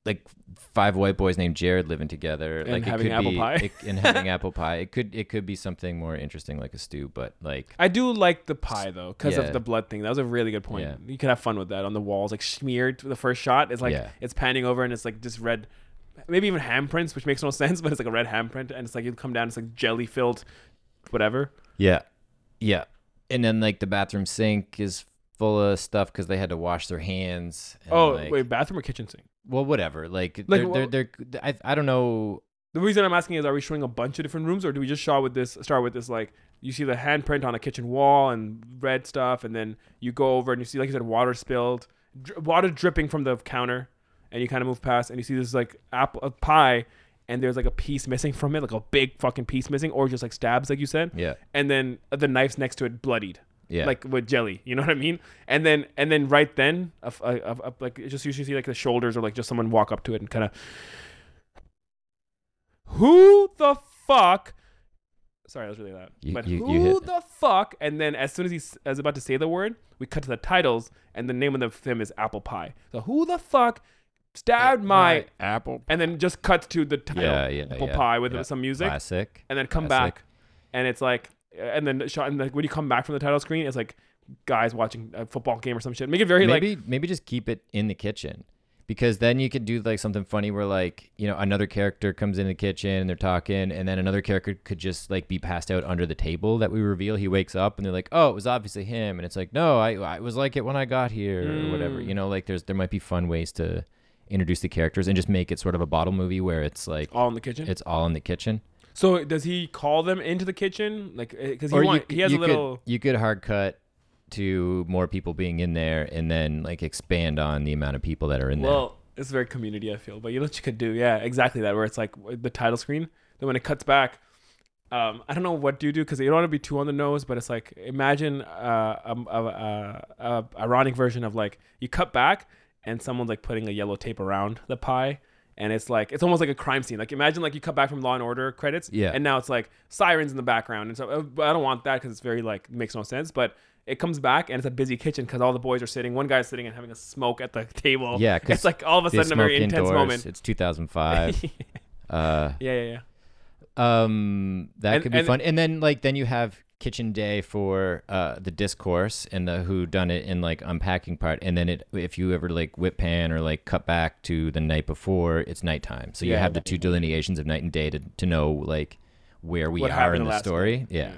like five white boys named Jared living together. And like having it could apple be, pie. It, and having [LAUGHS] apple pie. It could it could be something more interesting like a stew, but like I do like the pie though, because Yeah. of the blood thing. That was a really good point. Yeah. You could have fun with that on the walls, like smeared the first shot. It's like Yeah. it's panning over and it's like just red, maybe even handprints, which makes no [LAUGHS] sense, but it's like a red handprint, and it's like you come down, it's like jelly filled, whatever. yeah, yeah. And then like the bathroom sink is full of stuff because they had to wash their hands. and, oh like- wait, bathroom or kitchen sink? well, whatever. Like, Like, they're, well- they're, they're I, I don't know. The reason I'm asking is, are we showing a bunch of different rooms, or do we just start with this? Start with this like you see the handprint on a kitchen wall and red stuff, and then you go over and you see, like you said, water spilled, dri- water dripping from the counter, and you kind of move past and you see this like apple a pie, and there's like a piece missing from it, like a big fucking piece missing, or just like stabs, like you said, Yeah, and then the knife's next to it bloodied. yeah. Like with jelly, you know what I mean? And then and then right then, a, a- a- like just usually see like the shoulders or like just someone walk up to it and kind of, who the fuck? Sorry, I was really loud. You- but you- who you the fuck? And then as soon as he's as about to say the word, we cut to the titles, and the name of the film is Apple Pie. So who the fuck stabbed my? apple. And then just cuts to the title, Yeah, yeah, Apple yeah, Pie with yeah. some music Classic. and then come Classic. back, and it's like, and then shot, and like when you come back from the title screen, it's like guys watching a football game or some shit. Make it very like, maybe maybe just keep it in the kitchen because then you could do like something funny where like you know another character comes in the kitchen and they're talking and then another character could just like be passed out under the table that we reveal he wakes up and they're like oh it was obviously him and it's like no i i was like it when i got here or whatever Mm. you know like there's there might be fun ways to introduce the characters and just make it sort of a bottle movie where it's like all in the kitchen. it's all in the kitchen so does he call them into the kitchen, like because he want, you, he has a little. could, you could hard cut to more people being in there and then like expand on the amount of people that are in there Well, it's very community, I feel. But you know what you could do? Yeah, exactly that. Where it's like the title screen. Then when it cuts back, um, I don't know what do you do because you don't want to be too on the nose. But it's like imagine uh, a, a, a, a ironic version of like you cut back and someone's like putting a yellow tape around the pie. And it's like it's almost like a crime scene. Like imagine like you cut back from Law and Order credits, Yeah. and now it's like sirens in the background. And so uh, I don't want that because it's very like makes no sense. But it comes back and it's a busy kitchen because all the boys are sitting. One guy's sitting and having a smoke at the [LAUGHS] table. Yeah, it's like all of a sudden a very intense indoors. moment. It's 2005. [LAUGHS] uh, yeah, yeah, yeah. um, that And- could be and- fun. And then like then you have kitchen day for uh the discourse and the who done it in like unpacking part. And then it if you ever like whip pan or like cut back to the night before, it's nighttime. So you Yeah. have the two delineations of night and day to to know like where we What are in the story. night. Yeah.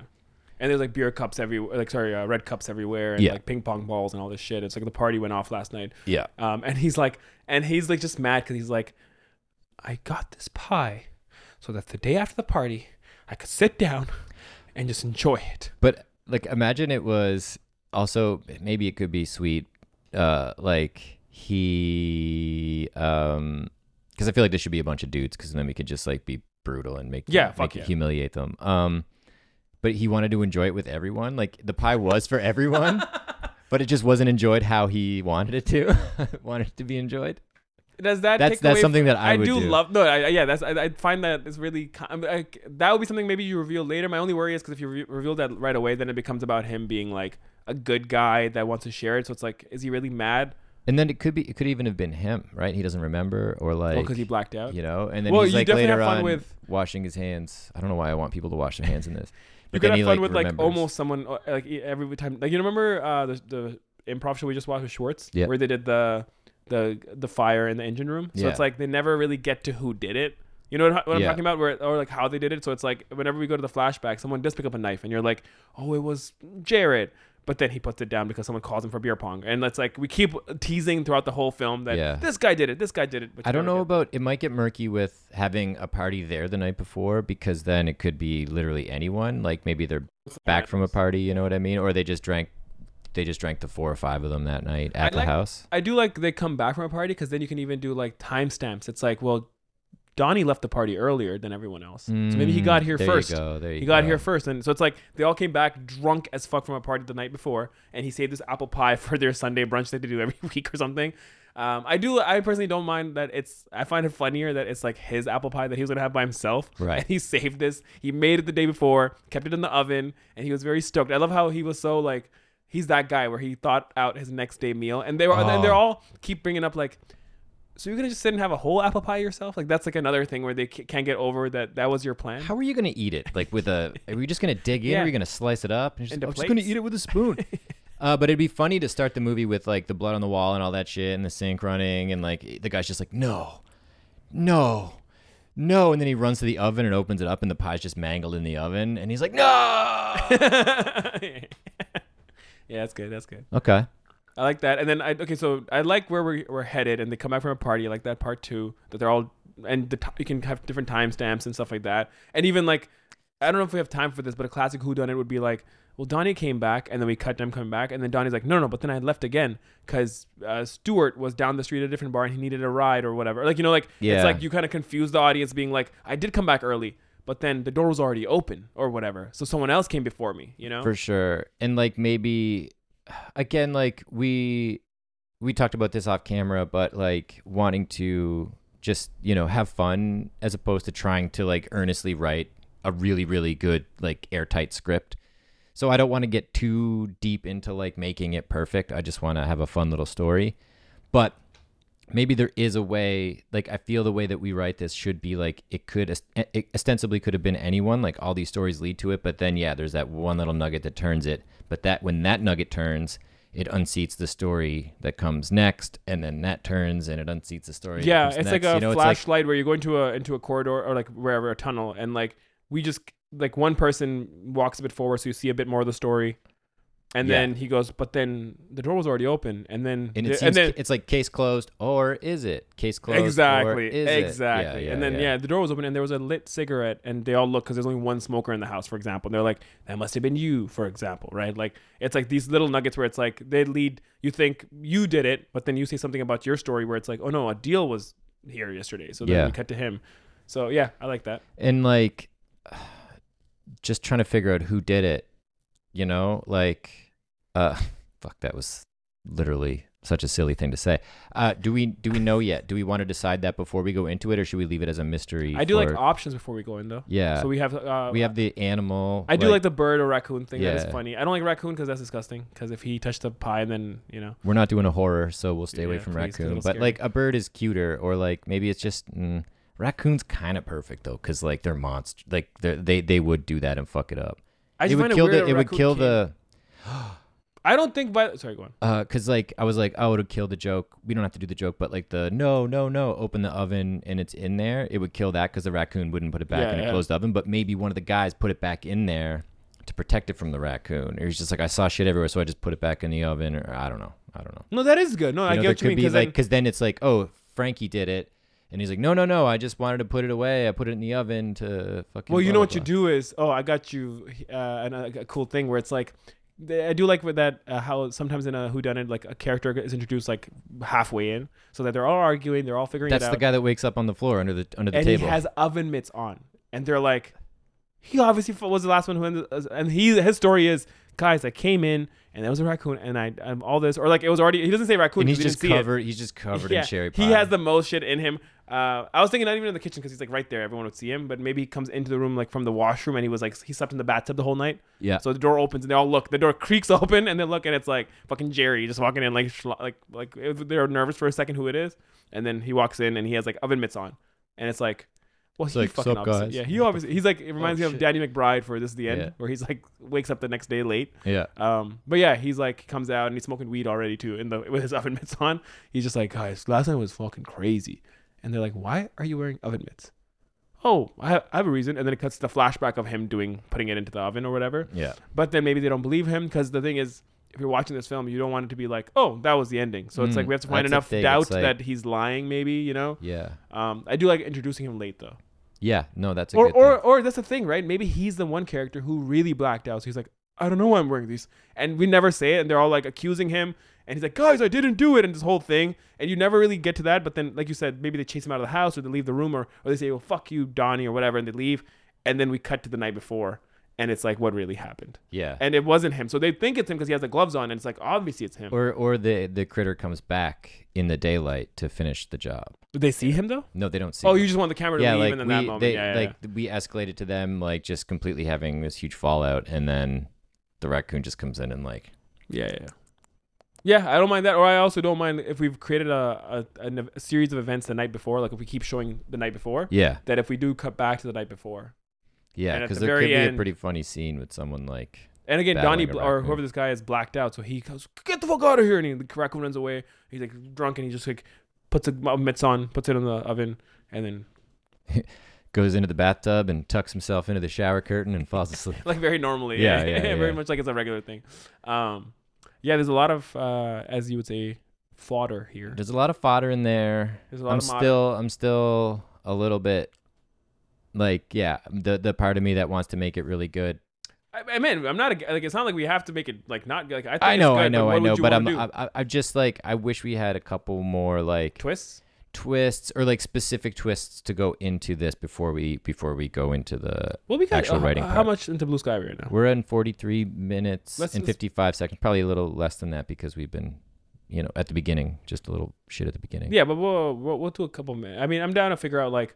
And there's like beer cups everywhere, like sorry, uh, red cups everywhere, and Yeah. like ping pong balls and all this shit. It's like the party went off last night. Yeah. Um, and he's like, and he's like just mad because he's like, I got this pie, so that the day after the party, I could sit down and just enjoy it. But like imagine it was also maybe it could be sweet uh like he um cuz I feel like there should be a bunch of dudes cuz then we could just like be brutal and make Yeah, make yeah. humiliate them. Um but he wanted to enjoy it with everyone. Like the pie was for everyone, [LAUGHS] but it just wasn't enjoyed how he wanted it to. [LAUGHS] wanted it to be enjoyed. Does that That's that's something that I, I, would do, do. love no, I, I- yeah. That's I, I find that it's really I'm, that would be something maybe you reveal later. My only worry is because if you re- reveal that right away, then it becomes about him being like a good guy that wants to share it. So it's like, is he really mad? And then it could be it could even have been him, right? He doesn't remember or like Well, because he blacked out. you know and then Well, he's like later on with- washing his hands i don't know why i want people to wash their hands in this [LAUGHS] You could have fun with like almost someone uh, like every time. Like you remember uh, the the improv show we just watched with Schwartz, Yeah. where they did the the the fire in the engine room. So Yeah. it's like they never really get to who did it. You know what, what I'm Yeah. talking about, where or like how they did it. So it's like whenever we go to the flashback, someone does pick up a knife, and you're like, oh, it was Jared. but then he puts it down because someone calls him for beer pong, and it's like we keep teasing throughout the whole film that Yeah. this guy did it, this guy did it. But I don't never know get- about it might get murky with having a party there the night before because then it could be literally anyone. Like maybe they're back from a party, you know what I mean? Or they just drank they just drank the four or five of them that night at I the like- house. I do like they come back from a party because then you can even do like timestamps. It's like, well, Donnie left the party earlier than everyone else, so maybe he Mm, got here there first. You go, there you He got go. here first, and so it's like they all came back drunk as fuck from a party the night before, and he saved this apple pie [LAUGHS] for their Sunday brunch that they do every [LAUGHS] week or something. Um, I do. I personally don't mind that it's. I find it funnier that it's like his apple pie that he was gonna have by himself. Right. And he saved this. He made it the day before, kept it in the oven, and he was very stoked. I love how he was so like. He's that guy where he thought out his next day meal, and they were. And they're Oh. all keep bringing up like. So you're gonna just sit and have a whole apple pie yourself? Like that's like another thing where they can't get over that that was your plan. How are you gonna eat it? Like with a? Are we just gonna dig in? Yeah. Are we gonna slice it up? And just, I'm just gonna eat it with a spoon. [LAUGHS] uh, but it'd be funny to start the movie with like the blood on the wall and all that shit, and the sink running, and like the guy's just like, no, no, no, and then he runs to the oven and opens it up, and the pie's just mangled in the oven, and he's like, no. [LAUGHS] [LAUGHS] yeah, that's good. That's good. okay. I like that. And then I okay, so I like where we're, we're headed, and they come back from a party. I like that part too. That they're all and the t- you can have different timestamps and stuff like that. And even like I don't know if we have time for this, but a classic Who Done It would be like, well, Donnie came back, and then we cut them coming back, and then Donnie's like, no, no, no, but then I left again because uh, Stuart was down the street at a different bar and he needed a ride or whatever. Like you know, like Yeah. it's like you kind of confuse the audience, being like, I did come back early. But then the door was already open or whatever. So someone else came before me, you know? for sure and like maybe again like we we talked about this off camera but like wanting to just you know have fun as opposed to trying to like earnestly write a really really good like airtight script so i don't want to get too deep into like making it perfect i just want to have a fun little story but maybe there is a way like i feel the way that we write this should be like it could eh, it ostensibly could have been anyone like all these stories lead to it but then yeah there's that one little nugget that turns it but that when that nugget turns it unseats the story that comes next and then that turns and it unseats the story that yeah it's next. like a you know, it's like flashlight where you're going to a into a corridor or like wherever a tunnel and like we just like one person walks a bit forward so you see a bit more of the story and Yeah. then he goes but then the door was already open. And then and it and seems then it's like case closed or is it case closed exactly exactly. Yeah, and then yeah, yeah. the door was open and there was a lit cigarette and they all look because there's only one smoker in the house for example. And they're like that must have been you for example right? Like it's like these little nuggets where it's like they lead you think you did it but then you say something about your story where it's like oh no Adeel was here yesterday so then Yeah. we cut to him. So yeah i like that. And like [SIGHS] just trying to figure out who did it you know like uh [LAUGHS] fuck that was literally such a silly thing to say uh do we do we know yet do we want to decide that before we go into it or should we leave it as a mystery i do like options before we go in though yeah so we have uh we have the animal I do like the bird or raccoon thing. That Yeah. is funny. I don't like raccoon because that's disgusting. Because if he touched the pie, then you know. we're not doing a horror so we'll stay away Yeah, from please, 'cause raccoon it'll but scare like a bird is cuter or like maybe it's just mm, raccoon's kind of perfect though because like they're monster like they're, they they would do that and fuck it up I it would kill the it would kill the [GASPS] I don't think. By sorry, go on. uh cuz like I was like oh it would kill the joke we don't have to do the joke but like the no no no open the oven and it's in there it would kill that cuz the raccoon wouldn't put it back Yeah, in a yeah. closed oven but maybe one of the guys put it back in there to protect it from the raccoon or he's just like I saw shit everywhere so I just put it back in the oven or I don't know I don't know No, that is good. No, you I know, get what you mean. Because like because then it's like oh Frankie did it and he's like no no no I just wanted to put it away I put it in the oven to fucking well, you blah, know blah, what you do is, oh, I got you uh, an, a, cool thing where it's like. I do like with that uh, how sometimes in a whodunit like a character is introduced like halfway in, so that they're all arguing, they're all figuring that's it out. the guy that wakes up on the floor under the under the and table he has oven mitts on, and they're like, he obviously was the last one who ended, and he his story is, guys, I came in and there was a raccoon, and I um, all this, or like it was already. He doesn't say raccoon, and he's just didn't see it. covered he's just covered in cherry pie He has the most shit in him. Uh, I was thinking not even in the kitchen because he's like right there. Everyone would see him, but maybe he comes into the room like from the washroom and he was like he slept in the bathtub the whole night. yeah So the door opens and they all look. The door [LAUGHS] creaks open and they look and it's like fucking Jerry just walking in like schlo- like like they're nervous for a second who it is, and then he walks in and he has like oven mitts on, and it's like. Well, It's he like, fucking "Sup, obviously, guys?" yeah. He obviously he's like it reminds Oh, me of shit. Danny McBride for this is the end, Yeah. where he's like wakes up the next day late. yeah Um, but yeah, he's like comes out and he's smoking weed already too, in the [LAUGHS] with his oven mitts on. He's just like, guys, last night was fucking crazy, and they're like, why are you wearing oven mitts? Oh, I have, I have a reason, and then it cuts to the flashback of him doing putting it into the oven or whatever. yeah But then maybe they don't believe him because the thing is, if you're watching this film, you don't want it to be like, oh, that was the ending. So it's Mm, like we have to find enough doubt like- that he's lying, maybe you know. Yeah. Um, I do like introducing him late though, Yeah. No, that's a or good or or that's the thing, right? Maybe he's the one character who really blacked out. So he's like, I don't know why I'm wearing these, and we never say it, and they're all like accusing him, and he's like, guys, I didn't do it, and this whole thing, and you never really get to that. But then, like you said, maybe they chase him out of the house, or they leave the room, or or they say, well, fuck you, Donnie, or whatever, and they leave, and then we cut to the night before, and it's like what really happened, Yeah. and it wasn't him. So they think it's him because he has the gloves on, and it's like obviously it's him. Or or the the critter comes back in the daylight to finish the job. Did they see him though? No, they don't see. Oh, him. you just want the camera to yeah, leave, like and then we that moment, they yeah, yeah, like we escalated to them like just completely having this huge fallout, and then the raccoon just comes in and like Yeah, yeah, yeah. Yeah, I don't mind that. Or I also don't mind if we've created a, a, a series of events the night before, like if we keep showing the night before, yeah that if we do cut back to the night before. Yeah because the there could very be a pretty funny scene with someone like And again, Donnie bl- or whoever this guy is blacked out, so he goes, "Get the fuck out of here!" And he, the raccoon runs away. He's like drunk, and he just like puts a mitts on, puts it in the oven, and then [LAUGHS] goes into the bathtub and tucks himself into the shower curtain and falls asleep. [LAUGHS] like very normally, Yeah, [LAUGHS] yeah, very yeah. much like it's a regular thing. Um, yeah, there's a lot of, uh, as you would say, fodder here. There's a lot of fodder in there. There's a lot I'm of still I'm still a little bit like yeah the the part of me that wants to make it really good. I, I mean, I'm not a, like it's not like we have to make it like not like I. Think I know good, I know but I know, but I'm do? I, I, just like I wish we had a couple more like twists. twists or like specific twists to go into this before we before we go into the Well, we got actual uh, writing How part. much into Blue Sky right now? we're in 43 minutes Let's- and let's- 55 seconds probably a little less than that because we've been you know at the beginning just a little shit at the beginning Yeah, but we'll, we'll we'll do a couple minutes. I mean, I'm down to figure out like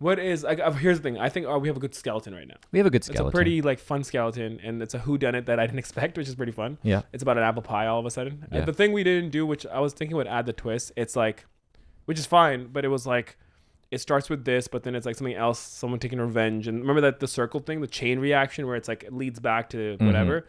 what is like. uh, Here's the thing. I think uh, we have a good skeleton right now. we have a good skeleton. It's a pretty like fun skeleton, and it's a who done it that I didn't [LAUGHS] expect, which is pretty fun. yeah It's about an apple pie all of a sudden. Uh, Yeah. the thing we didn't do, which I was thinking would add the twist, it's like, which is fine, but it was like, it starts with this, but then it's like something else, someone taking revenge, and remember that the circle thing, the chain reaction, where it's like it leads back to Mm-hmm. whatever.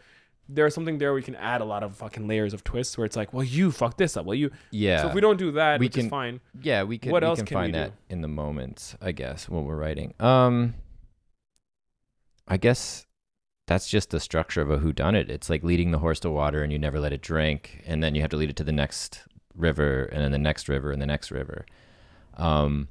There's something there we can add a lot of fucking layers of twists, where it's like, well, you fucked this up, well, you. yeah So if we don't do that, We which is can- fine. Yeah, we can. What we else can can we find do? that in the moment, I guess, when we're writing. Um, I guess that's just the structure of a whodunit. It's like leading the horse to water, and you never let it drink, and then you have to lead it to the next river, and then the next river, and the next river. Um,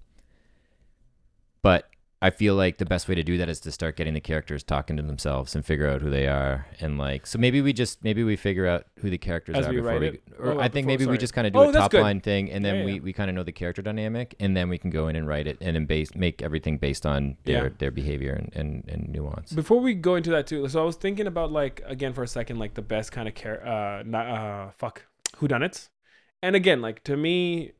but I feel like the best way to do that is to start getting the characters talking to themselves and figure out who they are, and like so maybe we just maybe we figure out who the characters As are we before write we, it? or Oh, I think before- maybe we sorry. just kind of do Oh, a that's top good. line thing, and then Yeah, we, yeah. we kind of know the character dynamic, and then we can go in and write it, and then base make everything based on their Yeah. their behavior and, and, and nuance. Before we go into that too, so I was thinking about like again for a second, like the best kind of care, uh, not, uh, fuck, whodunits, and again, like to me,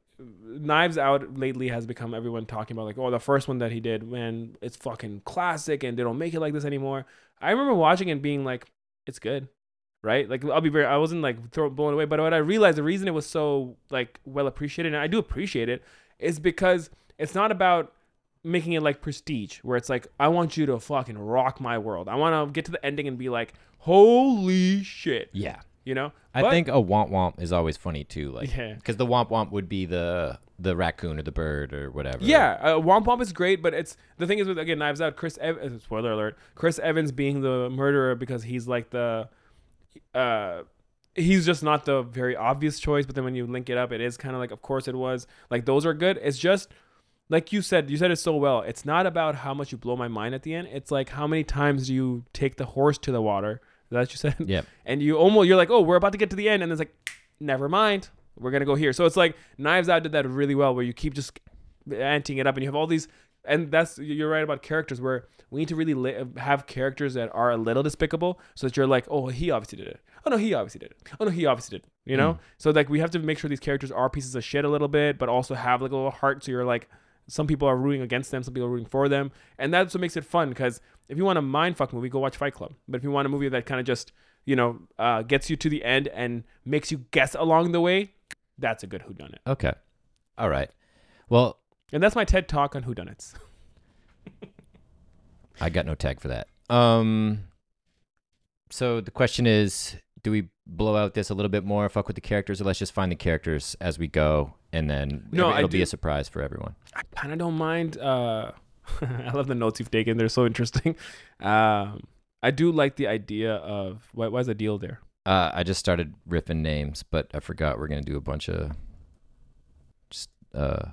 Knives Out lately has become everyone talking about like, oh, the first one that he did, man, it's fucking classic, and they don't make it like this anymore. I remember watching it and being like, it's good, right? Like I'll be very, I wasn't like thrown blown away, but what I realized the reason it was so like well appreciated, and I do appreciate it, is because it's not about making it like prestige where it's like i want you to fucking rock my world i want to get to the ending and be like holy shit Yeah, you know? I But- think a womp womp is always funny too, like yeah. because the womp womp would be the the raccoon or the bird or whatever. yeah uh, womp womp is great but it's the thing is with again knives out chris Ev- uh, spoiler alert chris evans being the murderer because he's like the uh he's just not the very obvious choice but then when you link it up it is kind of like of course it was. Like those are good. It's just like you said you said it so well. It's not about how much you blow my mind at the end. It's like how many times do you take the horse to the water that what you said? [LAUGHS] Yep. and you almost you're like oh we're about to get to the end. And it's like never mind. We're gonna go here. So it's like knives out did that really well where you keep just anting it up and you have all these and that's you're right about characters where we need to really li- have characters that are a little despicable. So that you're like oh he obviously did it. Oh no he obviously did it. Oh no he obviously did it you know? Mm. so like we have to make sure these characters are pieces of shit a little bit but also have like a little heart. So you're like some people are rooting against them some people are rooting for them and that's what makes it fun because if you want a mind fuck movie go watch fight club but if you want a movie that kind of just you know uh, gets you to the end and makes you guess along the way that's a good whodunit Okay. All right. Well, and that's my ted talk on whodunits [LAUGHS] I got no tag for that. Um. So the question is, do we blow out this a little bit more, fuck with the characters, or let's just find the characters as we go, and then No, every- it'll be a surprise for everyone. I kind of don't mind. Uh, [LAUGHS] I love the notes you've taken; they're so interesting. [LAUGHS] Um, I do like the idea of why, why is the deal there? Uh, I just started ripping names, but I forgot we're gonna do a bunch of. Just uh,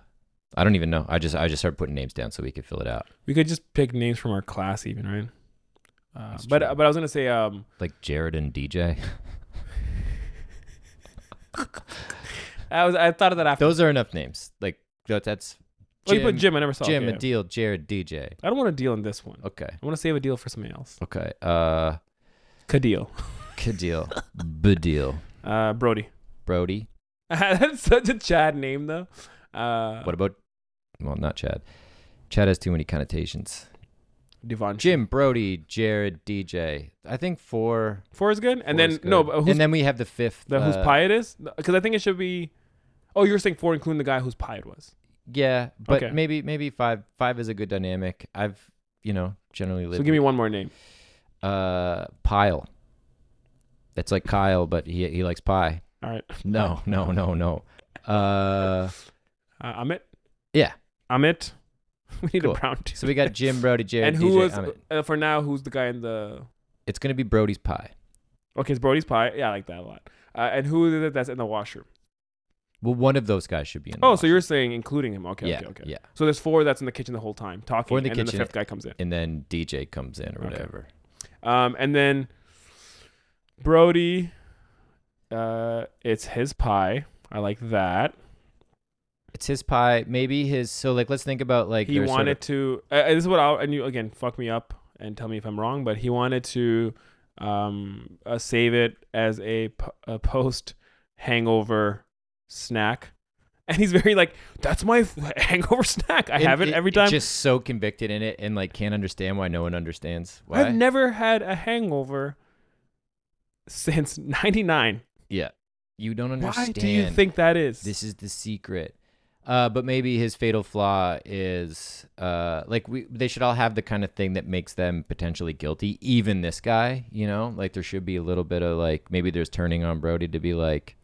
I don't even know. I just I just started putting names down so we could fill it out. We could just pick names from our class, even right. Uh, but true. but I was gonna say um Like Jared and DJ. [LAUGHS] [LAUGHS] I was I thought of that after. Those are enough names. Like that, that's oh, you put Jim. I never saw. Jim, yeah. Adeel, Jared, DJ. I don't want to deal in this one. Okay. I want to save Adeel for somebody else. Okay. Uh, Kadil. Kadil, Badil, [LAUGHS] Uh, Brody. Brody. [LAUGHS] That's such a Chad name though. Uh, What about? Well, not Chad. Chad has too many connotations. Devon. Jim, Brody, Jared, DJ. I think four. Four is good, and four then is no, but who's and then we have the fifth. the whose uh, pie it is? Because I think it should be. Oh, you're saying four, including the guy whose pie it was. Yeah, but Okay. maybe maybe five. Five is a good dynamic. I've you know generally lived. So give me one more name. uh Pile. It's like Kyle, but he he likes pie. All right. No, no, no, no. Uh, Uh, Amit. yeah. Amit. [LAUGHS] We need Cool. a brown too. So we got Jim, Brody, [LAUGHS] Jared, and who DJ. was uh, for now? Who's the guy in the? It's gonna be Brody's pie. Okay, it's Brody's pie. Yeah, I like that a lot. Uh, and who is it that's in the washroom? Well, one of those guys should be in. The Oh, so you're saying including him? Okay, yeah, okay, okay. yeah. So there's four that's in the kitchen the whole time talking, Four in the and then kitchen. the fifth guy comes in. And then DJ comes in or Okay. whatever. Um, and then Brody, uh, it's his pie. I like that. It's his pie. Maybe his. So like, let's think about like he their sort wanted of- to. Uh, this is what I'll and you again fuck me up and tell me if I'm wrong, but he wanted to um uh, save it as a, p- a post hangover snack. [LAUGHS] And he's very like, that's my [LAUGHS] hangover snack. I have it, every time. Just so convicted in it and like can't understand why no one understands why. I've never had a hangover since '99. yeah, you don't understand. Why understand. do you think that is? this is the secret? Uh, but maybe his fatal flaw is uh, like we they should all have the kind of thing that makes them potentially guilty. Even this guy, you know, like there should be a little bit of like maybe there's turning on Brody to be like,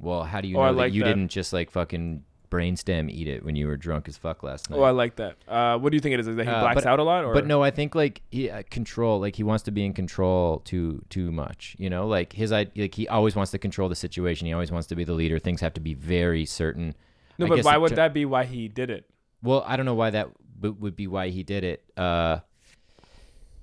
well, how do you Oh, know that like you that. didn't just like fucking brainstem eat it when you were drunk as fuck last night? Oh, I like that. Uh, what do you think it is? Is that he Uh, blacks but- out a lot, or But no, I think like he uh, control, like he wants to be in control too too much. You know, like his I like he always wants to control the situation. He always wants to be the leader. Things have to be very certain. No. I But why would that be? Why he did it? Well, I don't know why that w- would be why he did it. Uh,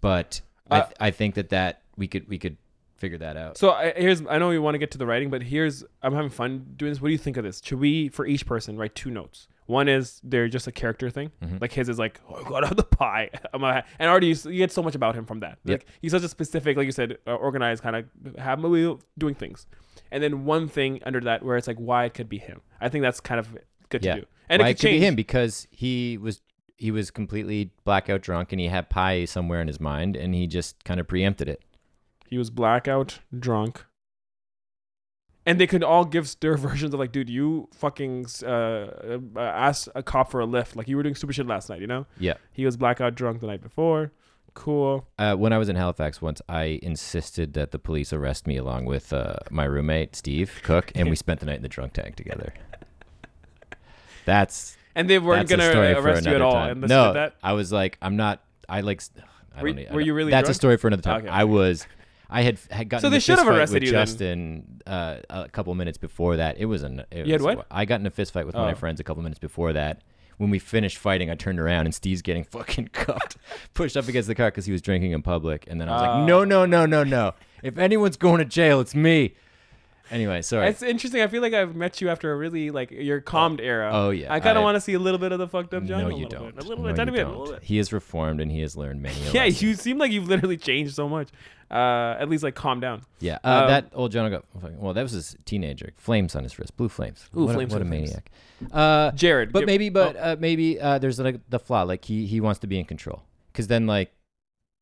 but I Uh, th- I think that that we could we could figure that out. So I, here's I know we want to get to the writing, but here's I'm having fun doing this. What do you think of this? Should we, for each person, write two notes? One is they're just a character thing, Mhm. like his is like oh, out of the pie, [LAUGHS] I'm a, and already you, you get so much about him from that. Yep. Like he's such a specific, like you said, uh, organized kind of have a wheel doing things, and then one thing under that where it's like why it could be him. I think that's kind of good Yeah. to do, and why it it could could be him because he was he was completely blackout drunk and he had pie somewhere in his mind and he just kind of preempted it. He was blackout drunk. And they could all give their [LAUGHS] versions of like, dude, you fucking uh, uh, asked a cop for a lift. Like you were doing stupid shit last night, you know? Yeah. He was blackout drunk the night before. Cool. Uh, when I was in Halifax once, I insisted that the police arrest me along with uh, my roommate Steve Cook, and we [LAUGHS] spent the night in the drunk tank together. That's And they weren't that's gonna arrest you at all. time. And no. I was like, I'm not. I like. I Were- don't need- were you really That's a story for another time. Okay. I was. I had had gotten. So they should have arrested with you. Justin uh, a couple minutes before that. It was an. It You had what? I got in a fist fight with Oh. my friends a couple minutes before that. When we finished fighting, I turned around and Steve's getting [LAUGHS] fucking cuffed, pushed up against the car because he was drinking in public. And then I was Oh. like, no, no, no, no, no. If anyone's going to jail, it's me. Anyway, sorry. It's interesting. I feel like I've met you after a really like your calmed era. oh yeah. I kind of want to see a little bit of the fucked up John. No, you don't. Bit. A little No, bit, tiny you bit, a don't. little bit. He is reformed and he has learned many. [LAUGHS] Yeah, lesson. you seem like you've literally changed so much. Uh, at least like calm down. Yeah, uh, Um, that old John got well. That was his teenager. Flames on his wrist, blue flames. Ooh, what flames a, what a maniac. Uh, Jared, but give- maybe, but oh, uh, maybe uh, there's like the flaw. Like he he wants to be in control. Because then like,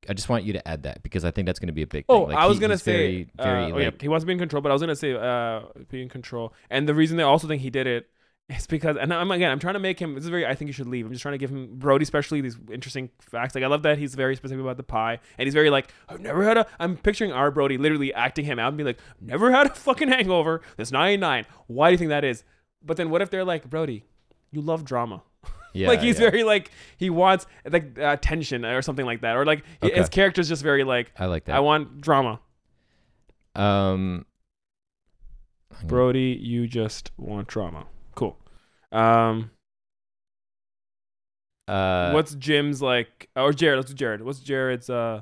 I just want you to add that because I think that's going to be a big. Oh, thing. Like, I was he- gonna say, very, very uh, oh, yeah, he wants to be in control, but I was gonna say, uh, be in control. And the reason they also think he did it [LAUGHS] is because, and I'm again, I'm trying to make him. This is very. I think you should leave. I'm just trying to give him Brody, especially these interesting facts. Like I love that he's very specific about the pie, and he's very like, I've never had a. I'm picturing our Brody literally acting him out and be like, never had a [LAUGHS] fucking hangover. This 99. Why do you think that is? But then what if they're like, Brody, you love drama. [LAUGHS] yeah, like he's yeah. very like he wants like uh, tension or something like that, or like Okay. his character's just very like I like that. I want drama. Um. Brody, you just want drama. Cool. Um, Uh, what's Jim's like? Or Jared? Let's do Jared. What's Jared's? Uh,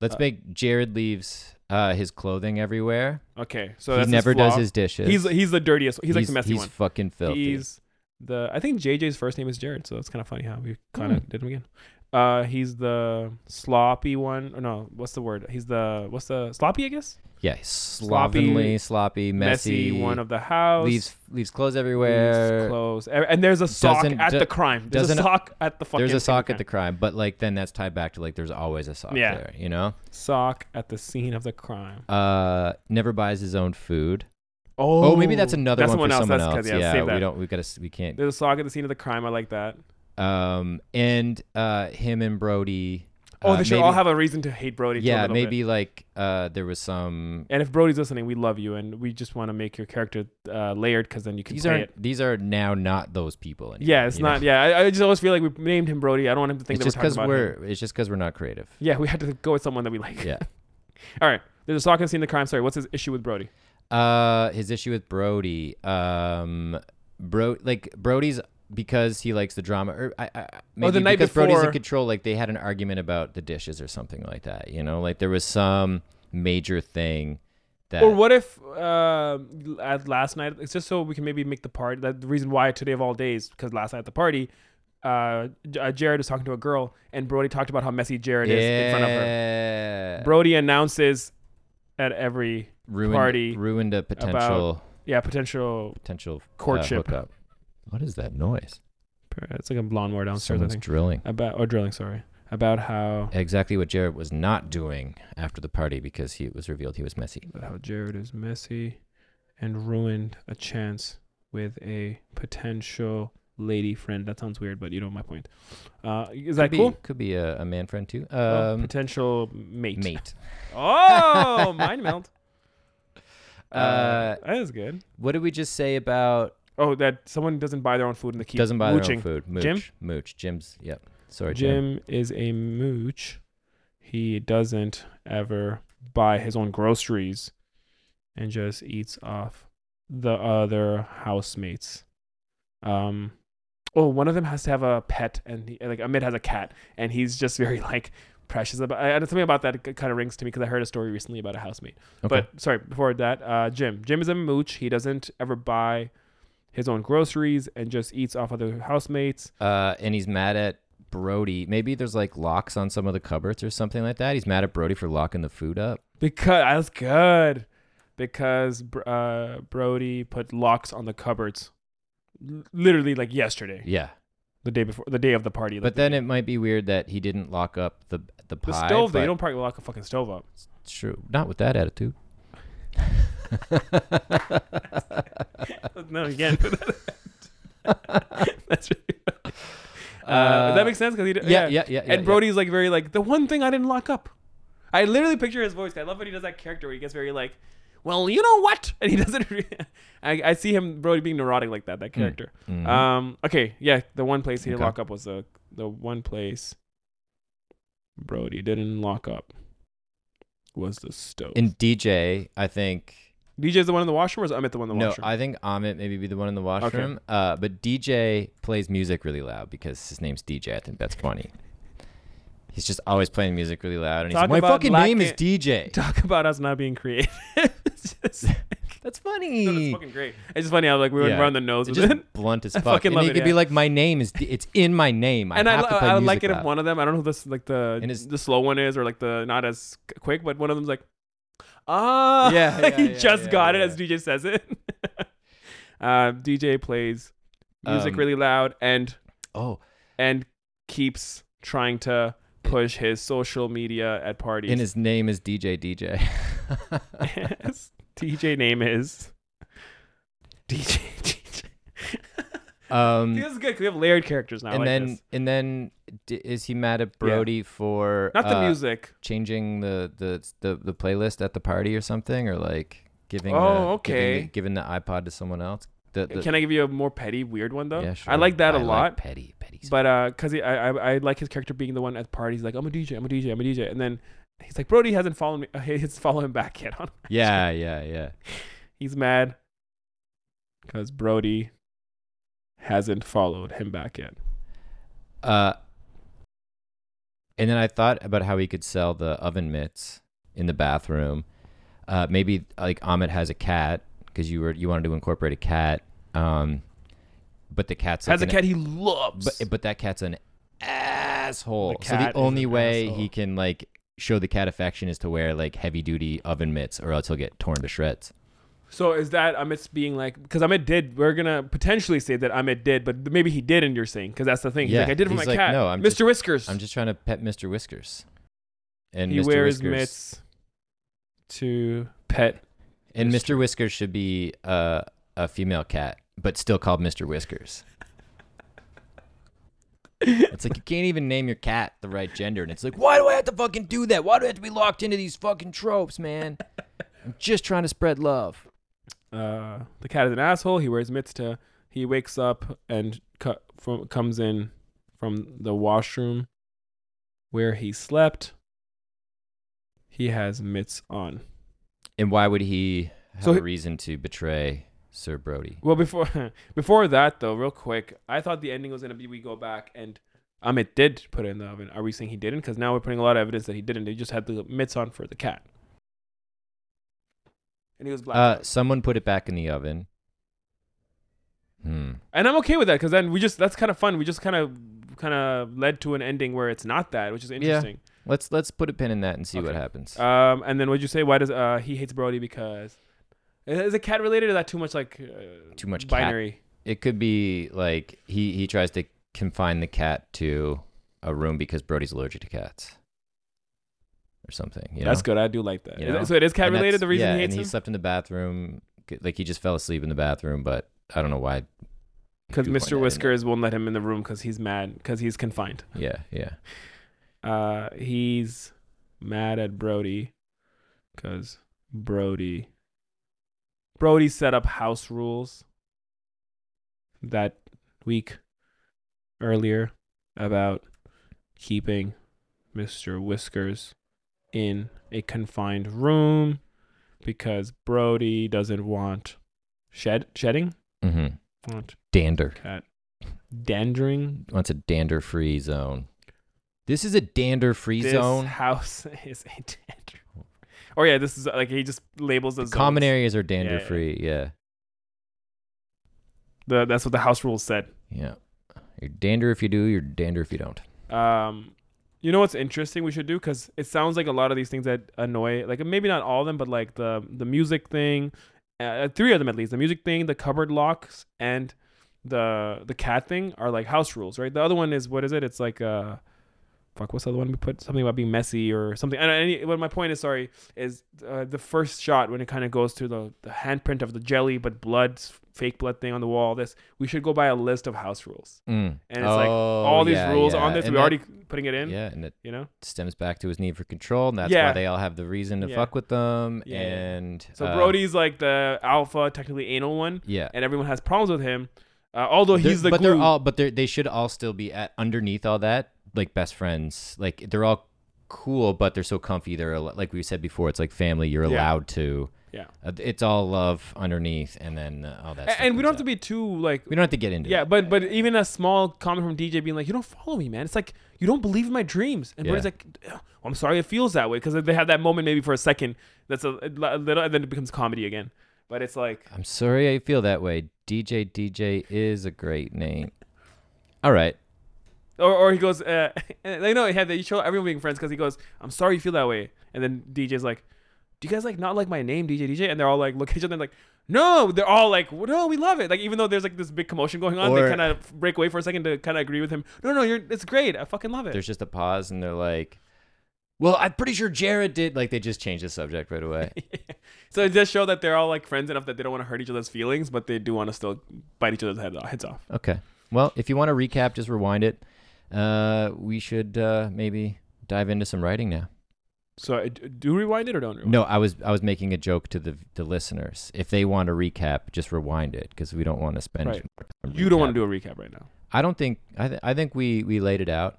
Let's uh, make Jared leaves uh, his clothing everywhere. okay. So he that's his never does his dishes. He's he's the dirtiest. He's, like the messy he's one. fucking filthy. He's the. I think JJ's first name is Jared, so it's kind of funny how we kind of Hmm. did him again. Uh, he's the sloppy one. Or no, what's the word? He's the what's the sloppy? I guess yeah, he's slovenly, sloppy, messy, one of the house. leaves leaves clothes leaves everywhere. clothes. E- And there's a sock Doesn't- at do- the crime. There's a sock at the fucking. There's a sock at the crime. crime, but like then that's tied back to like there's always a sock Yeah. there, you know. sock at the scene of the crime. Uh, never buys his own food. Oh, Oh, maybe that's another that's one for else. someone That's else. 'cause- yeah, Yeah, save we don't. We gotta. We can't. There's a sock at the scene of the crime. I like that. Um, and uh, him and Brody. Oh, uh, they should maybe, all have a reason to hate Brody. too, a Yeah, little bit. maybe like uh, there was some. And if Brody's listening, we love you, and we just want to make your character uh, layered because then you can These are it. these are now not those people anymore. Yeah, it's you know? not. Yeah, I, I just always feel like we named him Brody. I don't want him to think It's that just we're talking because about we're. him. It's just because we're not creative. Yeah, we had to go with someone that we like. Yeah. [LAUGHS] All right. There's a sock at the scene of the crime. Sorry, what's his issue with Brody? Uh, his issue with Brody, um, bro, like Brody's because he likes the drama, or I, I maybe Oh, the night because Brody's in control. Like they had an argument about the dishes or something like that. You know, like there was some major thing that. Or what if uh, at last night? It's just so we can maybe make the party. That the reason why today of all days, because last night at the party, uh, uh, Jared was talking to a girl, and Brody talked about how messy Jared is in front of her. Brody announces at every ruined, party ruined a potential yeah potential. potential uh, courtship. hookup. What is that noise? It's like a lawnmower downstairs. I think drilling. about or drilling. Sorry, about how Exactly what Jared was not doing after the party because he it was revealed he was messy. about how Jared is messy and ruined a chance with a potential lady friend. That sounds weird, but you know my point. Uh, is that could cool? Be, could be a, a man friend too. Um, potential mate. mate. [LAUGHS] Oh, mind melt. Uh, [LAUGHS] Uh, that is good. What did we just say about Oh, that someone doesn't buy their own food in the keep doesn't buy mooching. their own food? Mooch. Jim? Mooch. Jim's. Yep. Sorry, Jim. Jim is a mooch. He doesn't ever buy his own groceries and just eats off the other housemates. Um, oh, one of them has to have a pet, and he, like Amit has a cat, and he's just very [LAUGHS] like precious about. I, something about that kind of rings to me because I heard a story recently about a housemate. Okay. But sorry, before that, uh, Jim. Jim is a mooch. He doesn't ever buy his own groceries and just eats off other housemates. uh, and he's mad at Brody. Maybe there's like locks on some of the cupboards or something like that. He's mad at Brody for locking the food up. Because that's good. Because uh, Brody put locks on the cupboards, literally like yesterday, Yeah. the day before, the day of the party. like But the then day- it might be weird that he didn't lock up the the pie. the stove, you don't probably lock a fucking stove up. It's true. Not with that attitude. [LAUGHS] no, again. [LAUGHS] that's really [LAUGHS] funny. Uh, that makes sense because he. d- yeah, yeah, yeah. yeah, and Brody's like very like the one thing I didn't lock up. I literally picture his voice. I love when he does that character where he gets very like, well, you know what, [LAUGHS] and he doesn't. Re- [LAUGHS] I, I see him Brody being neurotic like that. That character. Yeah. Mhm. Um. Okay. Yeah. The one place he didn't Okay. lock up was the the one place Brody didn't lock up was the stove. In DJ, I think DJ's the one in the washroom, or is Amit the one in the no, washroom? I think Amit maybe be the one in the washroom. Okay. Uh, but DJ plays music really loud because his name's DJ. I think that's funny. He's just always playing music really loud, and he's like, "My fucking name is DJ." [LAUGHS] Talk about us not being creative. [LAUGHS] That's [LAUGHS] no, funny. that's fucking great. It's just funny how like we Yeah. around the nose It's with just it. blunt as I fuck. fucking and love he it, could be like, "My name is. D- it's in my name. I and I, play I like it if one of them. I don't know who this like the the slow one is or like the not as quick, but one of them's like, ah, Yeah, yeah, he yeah, just yeah, got yeah. it as DJ says it. uh, DJ plays music Um, really loud and Oh, and keeps trying to push his social media at parties. and his name is DJ DJ. Yes. [LAUGHS] DJ name is [LAUGHS] DJ. DJ. um, this is good 'cause we have layered characters now. And like then this. and then d- is he mad at Brody for not the uh, music. changing the, the the the playlist at the party or something, or like giving Oh, the, giving okay. the, giving the iPod to someone else? The, the, Can I give you a more petty, weird one though? yeah, sure. I like that a a lot. petty, petty. But uh, cause he, I, I I like his character being the one at parties like I'm a DJ, I'm a DJ, I'm a DJ, and then he's like Brody hasn't followed me. [LAUGHS] Uh, he's following him back yet. On Yeah, yeah, yeah. [LAUGHS] he's mad because Brody hasn't followed him back yet. Uh, and then I thought about how we could sell the oven mitts in the bathroom. Uh, maybe like Amit has a cat because you were you wanted to incorporate a cat. Um, but the cat's like Has a an- cat he loves. But but that cat's an asshole. The so the only way asshole. he can like show the cat affection is to wear like heavy duty oven mitts, or else he'll get torn to shreds. so is that Amit's being like because Amit did? We're gonna potentially say that Amit did, but maybe he didn't. You're saying because that's the thing. He's Yeah, like I did it for my like, cat. "No, I'm Mr. just- Whiskers. I'm just trying to pet Mr. Whiskers. And he Mr. wears Whiskers, mitts to pet. And Mr. Mr. Whiskers should be uh, a female cat, but still called Mr. Whiskers. it's like you can't even name your cat the right gender, and it's like, why do I have to fucking do that? Why do I have to be locked into these fucking tropes, man? I'm just trying to spread love. Uh, the cat is an asshole. He wears mitts to. He wakes up and from, comes in from the washroom where he slept. He has mitts on. And why would he have So a reason to betray Sir Brody? Well, before [LAUGHS] before that though, real quick, I thought the ending was gonna be we go back and Amit did put it in the oven. Are we saying he didn't? Because now we're putting a lot of evidence that he didn't. He just had the mitts on for the cat, and he was black. Uh, someone put it back in the oven. Hmm. and I'm okay with that because then we just that's kind of fun. We just kind of kind of led to an ending where it's not that, which is interesting. Let's let's put a pin in that and see what Okay. happens. Um, and then what'd you say? Why does uh he hates Brody because is it cat related? Or is that too much like uh, Too much cat. binary? it could be like he he tries to confine the cat to a room because Brody's allergic to cats or something. You That's know? good. I do like that. You Is know? So it is cat And related. that's- The reason yeah, he hates and he him slept in the bathroom. c- Like he just fell asleep in the bathroom, but I don't know why. because you point that Mr. in Whiskers won't let him in the room because he's mad because he's confined. Yeah, yeah. Uh, he's mad at Brody because Brody Brody set up house rules that week earlier about keeping Mr. Whiskers in a confined room because Brody doesn't want shed shedding Mm-hmm. want Dander cat dandering wants a dander-free zone. This is a dander-free this zone. house [LAUGHS] is a dander. Or yeah, this is like he just labels the Common zones. areas are yeah. dander-free. Yeah, The, that's what the house rules said. yeah. You're dander if you do. You're dander if you don't. Um, you know what's interesting? We should do because it sounds like a lot of these things that annoy, like maybe not all of them, but like the the music thing, uh, three of them at least. The music thing, the cupboard locks, and the the cat thing are like house rules, right? The other one is what is it? It's like uh, fuck. What's the other one we put? Something about being messy or something. And any, what my point is, sorry, is uh, the first shot when it kind of goes to the the handprint of the jelly, but blood, fake blood thing on the wall. This we should go by a list of house rules. Mm. And it's like all Oh, these yeah, rules yeah. on this. And We're that- already putting it in. Yeah, and it You know. stems back to his need for control, and that's Yeah. why they all have the reason to fuck with them. And So uh, Brody's like the alpha, technically anal one, yeah, and everyone has problems with him. Uh, although he's the but glue. they're all, but they're, they should all still be at underneath all that, like best friends. Like they're all cool, but they're so comfy. They're like we said before, it's like family. You're Yeah. allowed to. Yeah. Uh, it's all love underneath, and then uh, all that. A- stuff and we don't have to be too like. We don't have to get into. Yeah, it. but but even a small comment from DJ being like, "You don't follow me, man." It's like you don't believe in my dreams, and Brody's Yeah. like, "Ugh, "I'm sorry, it feels that way," because they have that moment maybe for a second that's a, a little, and then it becomes comedy again. But it's like, I'm sorry I feel that way. DJ DJ is a great name. All right. Or, or he goes, uh, [LAUGHS] they know he had you show everyone being friends because he goes, "I'm sorry you feel that way," and then DJ's like, "Do you guys like not like my name, DJ DJ?" And they're all like, look at each other and like, "No," they're all like, "No, we love it." Like even though there's like this big commotion going on, Or- they kind of break away for a second to kind of agree with him. No, no, you're it's great. I fucking love it. There's just a pause, and they're like, "Well, I'm pretty sure Jared did." Like they just changed the subject right away. [LAUGHS] so it does show that they're all like friends enough that they don't want to hurt each other's feelings, but they do want to still bite each other's head, heads off. Okay. Well, if you want to recap, just rewind it. Uh, we should uh, maybe dive into some writing now. So uh, do rewind it or don't rewind? No, I was I was making a joke to the the listeners. If they want to recap, just rewind it because we don't want to spend. Right. more time you don't want to do a recap right now. I don't think I th- I think we we laid it out.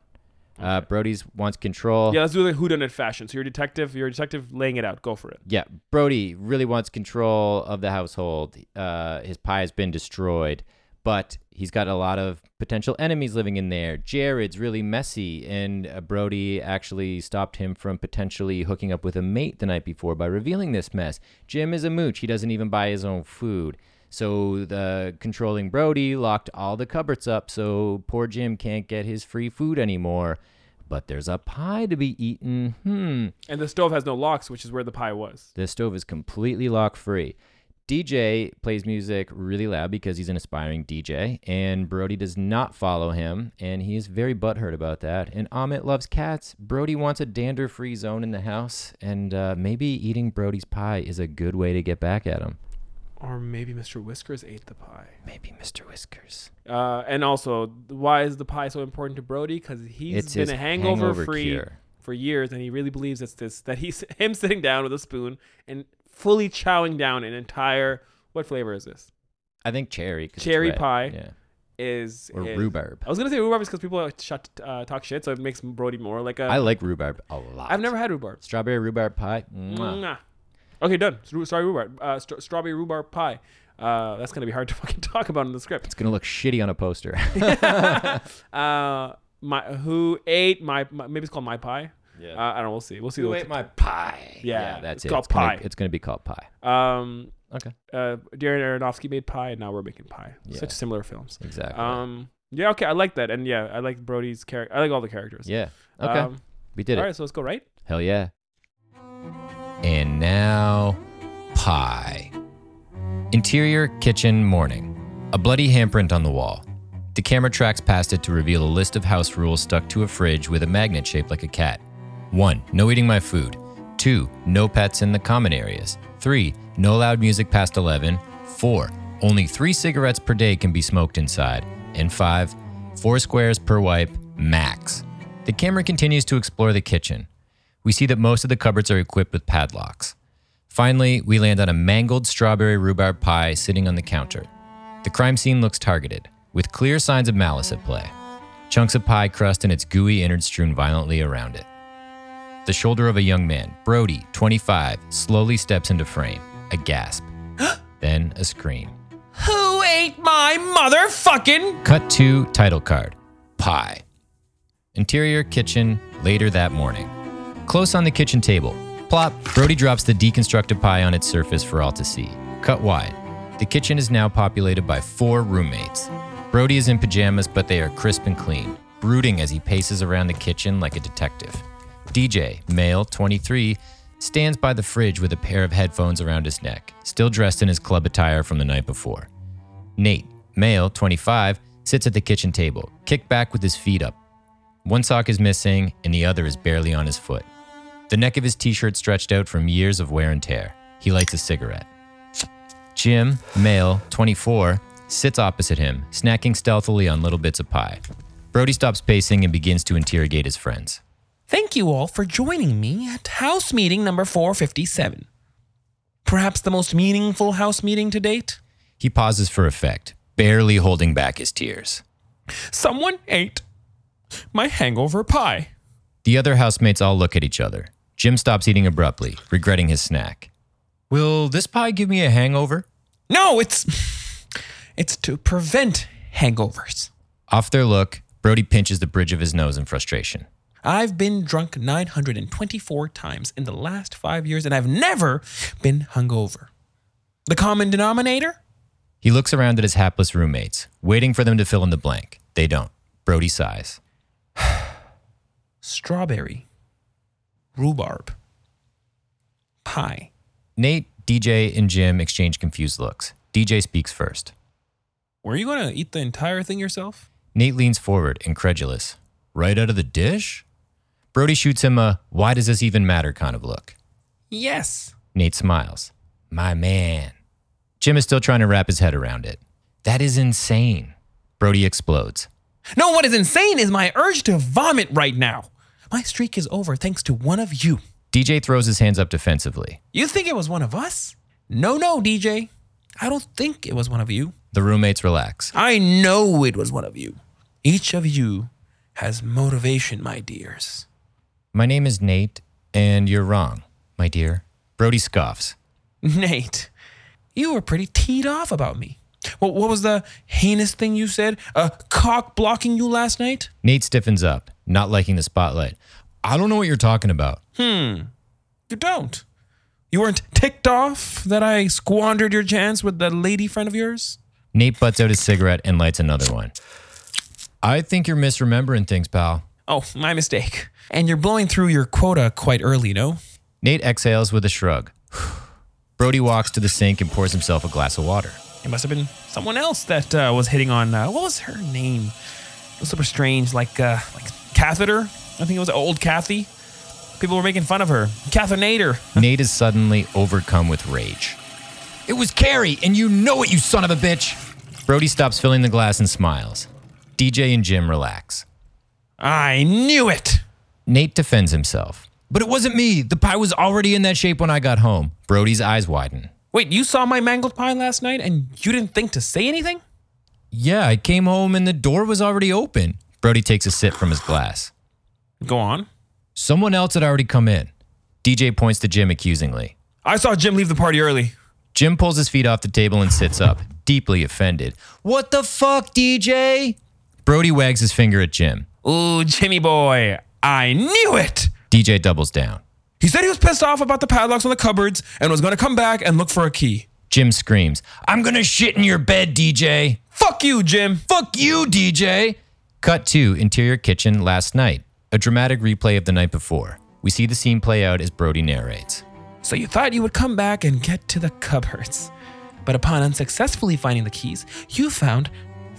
Uh, Brody's wants control. Yeah, let's do the whodunit fashion. So you're a detective. You're a detective laying it out. Go for it. Yeah, Brody really wants control of the household. Uh, his pie has been destroyed, but he's got a lot of potential enemies living in there. Jared's really messy, and uh, Brody actually stopped him from potentially hooking up with a mate the night before by revealing this mess. Jim is a mooch. He doesn't even buy his own food. So the controlling Brody locked all the cupboards up so poor Jim can't get his free food anymore. But there's a pie to be eaten. Hmm. And the stove has no locks, which is where the pie was. The stove is completely lock free. DJ plays music really loud because he's an aspiring DJ, and Brody does not follow him, and he is very butthurt about that. And Amit loves cats. Brody wants a dander free zone in the house, and uh, maybe eating Brody's pie is a good way to get back at him. Or maybe Mr. Whiskers ate the pie. Maybe Mr. Whiskers. Uh, and also, why is the pie so important to Brody? Because he's It's been a hangover, hangover free cure. for years, and he really believes it's this that he's [LAUGHS] him sitting down with a spoon and fully chowing down an entire. What flavor is this? I think cherry. Cherry pie. Yeah. Is Or is- rhubarb. I was gonna say rhubarb is because people shut, uh, talk shit, so it makes Brody more like a. I like rhubarb a lot. I've never had rhubarb. Strawberry rhubarb pie. Mwah. Nah. Okay, done. Sorry, rhubarb. Uh, str- strawberry rhubarb pie. Uh, that's gonna be hard to [LAUGHS] fucking talk about in the script. It's going to look shitty on a poster. [LAUGHS] uh, my who ate my, my maybe it's called my pie. Yeah. Uh, I don't know. We'll see. We'll see. Who what- ate my pie? Yeah, that's it's it. called it's gonna- pie. it's going to be called pie. Um, Okay. uh, Darren Aronofsky made Pi, and now we're making pie. Yeah. Such similar films. Exactly. Um, yeah, okay, I like that, and yeah, I like Brody's character. I like all the characters. yeah. Okay. Um, we did all it. All right. so let's go right. Hell yeah. And now, pie. Interior kitchen morning. A bloody handprint on the wall. The camera tracks past it to reveal a list of house rules stuck to a fridge with a magnet shaped like a cat. 1. No eating my food. 2. No pets in the common areas. 3. No loud music past 11. 4. Only 3 cigarettes per day can be smoked inside. And 5. 4 squares per wipe, max. The camera continues to explore the kitchen. We see that most of the cupboards are equipped with padlocks. Finally, we land on a mangled strawberry rhubarb pie sitting on the counter. The crime scene looks targeted, with clear signs of malice at play. Chunks of pie crust and its gooey innards strewn violently around it. The shoulder of a young man, Brody, 25, slowly steps into frame. A gasp. [GASPS] then a scream. Who ate my motherfucking? Cut to title card Pie. Interior kitchen later that morning. Close on the kitchen table. Plop, Brody drops the deconstructed pie on its surface for all to see. Cut wide. The kitchen is now populated by four roommates. Brody is in pajamas, but they are crisp and clean, brooding as he paces around the kitchen like a detective. DJ, male, 23, stands by the fridge with a pair of headphones around his neck, still dressed in his club attire from the night before. Nate, male, 25, sits at the kitchen table, kicked back with his feet up. One sock is missing, and the other is barely on his foot. The neck of his t shirt stretched out from years of wear and tear. He lights a cigarette. Jim, male, 24, sits opposite him, snacking stealthily on little bits of pie. Brody stops pacing and begins to interrogate his friends. Thank you all for joining me at house meeting number 457. Perhaps the most meaningful house meeting to date? He pauses for effect, barely holding back his tears. Someone ate my hangover pie. The other housemates all look at each other. Jim stops eating abruptly, regretting his snack. Will this pie give me a hangover? No, it's [LAUGHS] it's to prevent hangovers. Off their look, Brody pinches the bridge of his nose in frustration. I've been drunk 924 times in the last 5 years and I've never been hungover. The common denominator? He looks around at his hapless roommates, waiting for them to fill in the blank. They don't. Brody sighs. [SIGHS] Strawberry. Rhubarb. Pie. Nate, DJ, and Jim exchange confused looks. DJ speaks first. Were you going to eat the entire thing yourself? Nate leans forward, incredulous. Right out of the dish? Brody shoots him a why does this even matter kind of look. Yes. Nate smiles. My man. Jim is still trying to wrap his head around it. That is insane. Brody explodes. No, what is insane is my urge to vomit right now. My streak is over thanks to one of you. DJ throws his hands up defensively. You think it was one of us? No, no, DJ. I don't think it was one of you. The roommates relax. I know it was one of you. Each of you has motivation, my dears. My name is Nate, and you're wrong, my dear. Brody scoffs. [LAUGHS] Nate, you were pretty teed off about me. What, what was the heinous thing you said? A cock blocking you last night? Nate stiffens up, not liking the spotlight. I don't know what you're talking about. Hmm. You don't. You weren't ticked off that I squandered your chance with that lady friend of yours? Nate butts out his cigarette and lights another one. I think you're misremembering things, pal. Oh, my mistake. And you're blowing through your quota quite early, no? Nate exhales with a shrug. [SIGHS] Brody walks to the sink and pours himself a glass of water. It must have been someone else that uh, was hitting on. Uh, what was her name? It was super strange, like uh, like catheter. I think it was old Kathy. People were making fun of her. Cathenator. [LAUGHS] Nate is suddenly overcome with rage. It was Carrie, and you know it, you son of a bitch. Brody stops filling the glass and smiles. DJ and Jim relax. I knew it. Nate defends himself. But it wasn't me. The pie was already in that shape when I got home. Brody's eyes widen. Wait, you saw my mangled pie last night and you didn't think to say anything? Yeah, I came home and the door was already open. Brody takes a sip from his glass. Go on. Someone else had already come in. DJ points to Jim accusingly. I saw Jim leave the party early. Jim pulls his feet off the table and sits up, deeply offended. What the fuck, DJ? Brody wags his finger at Jim. Ooh, Jimmy boy, I knew it. DJ doubles down. He said he was pissed off about the padlocks on the cupboards and was going to come back and look for a key. Jim screams, I'm gonna shit in your bed, DJ. Fuck you, Jim. Fuck you, DJ. Cut to interior kitchen last night. A dramatic replay of the night before. We see the scene play out as Brody narrates. So you thought you would come back and get to the cupboards. But upon unsuccessfully finding the keys, you found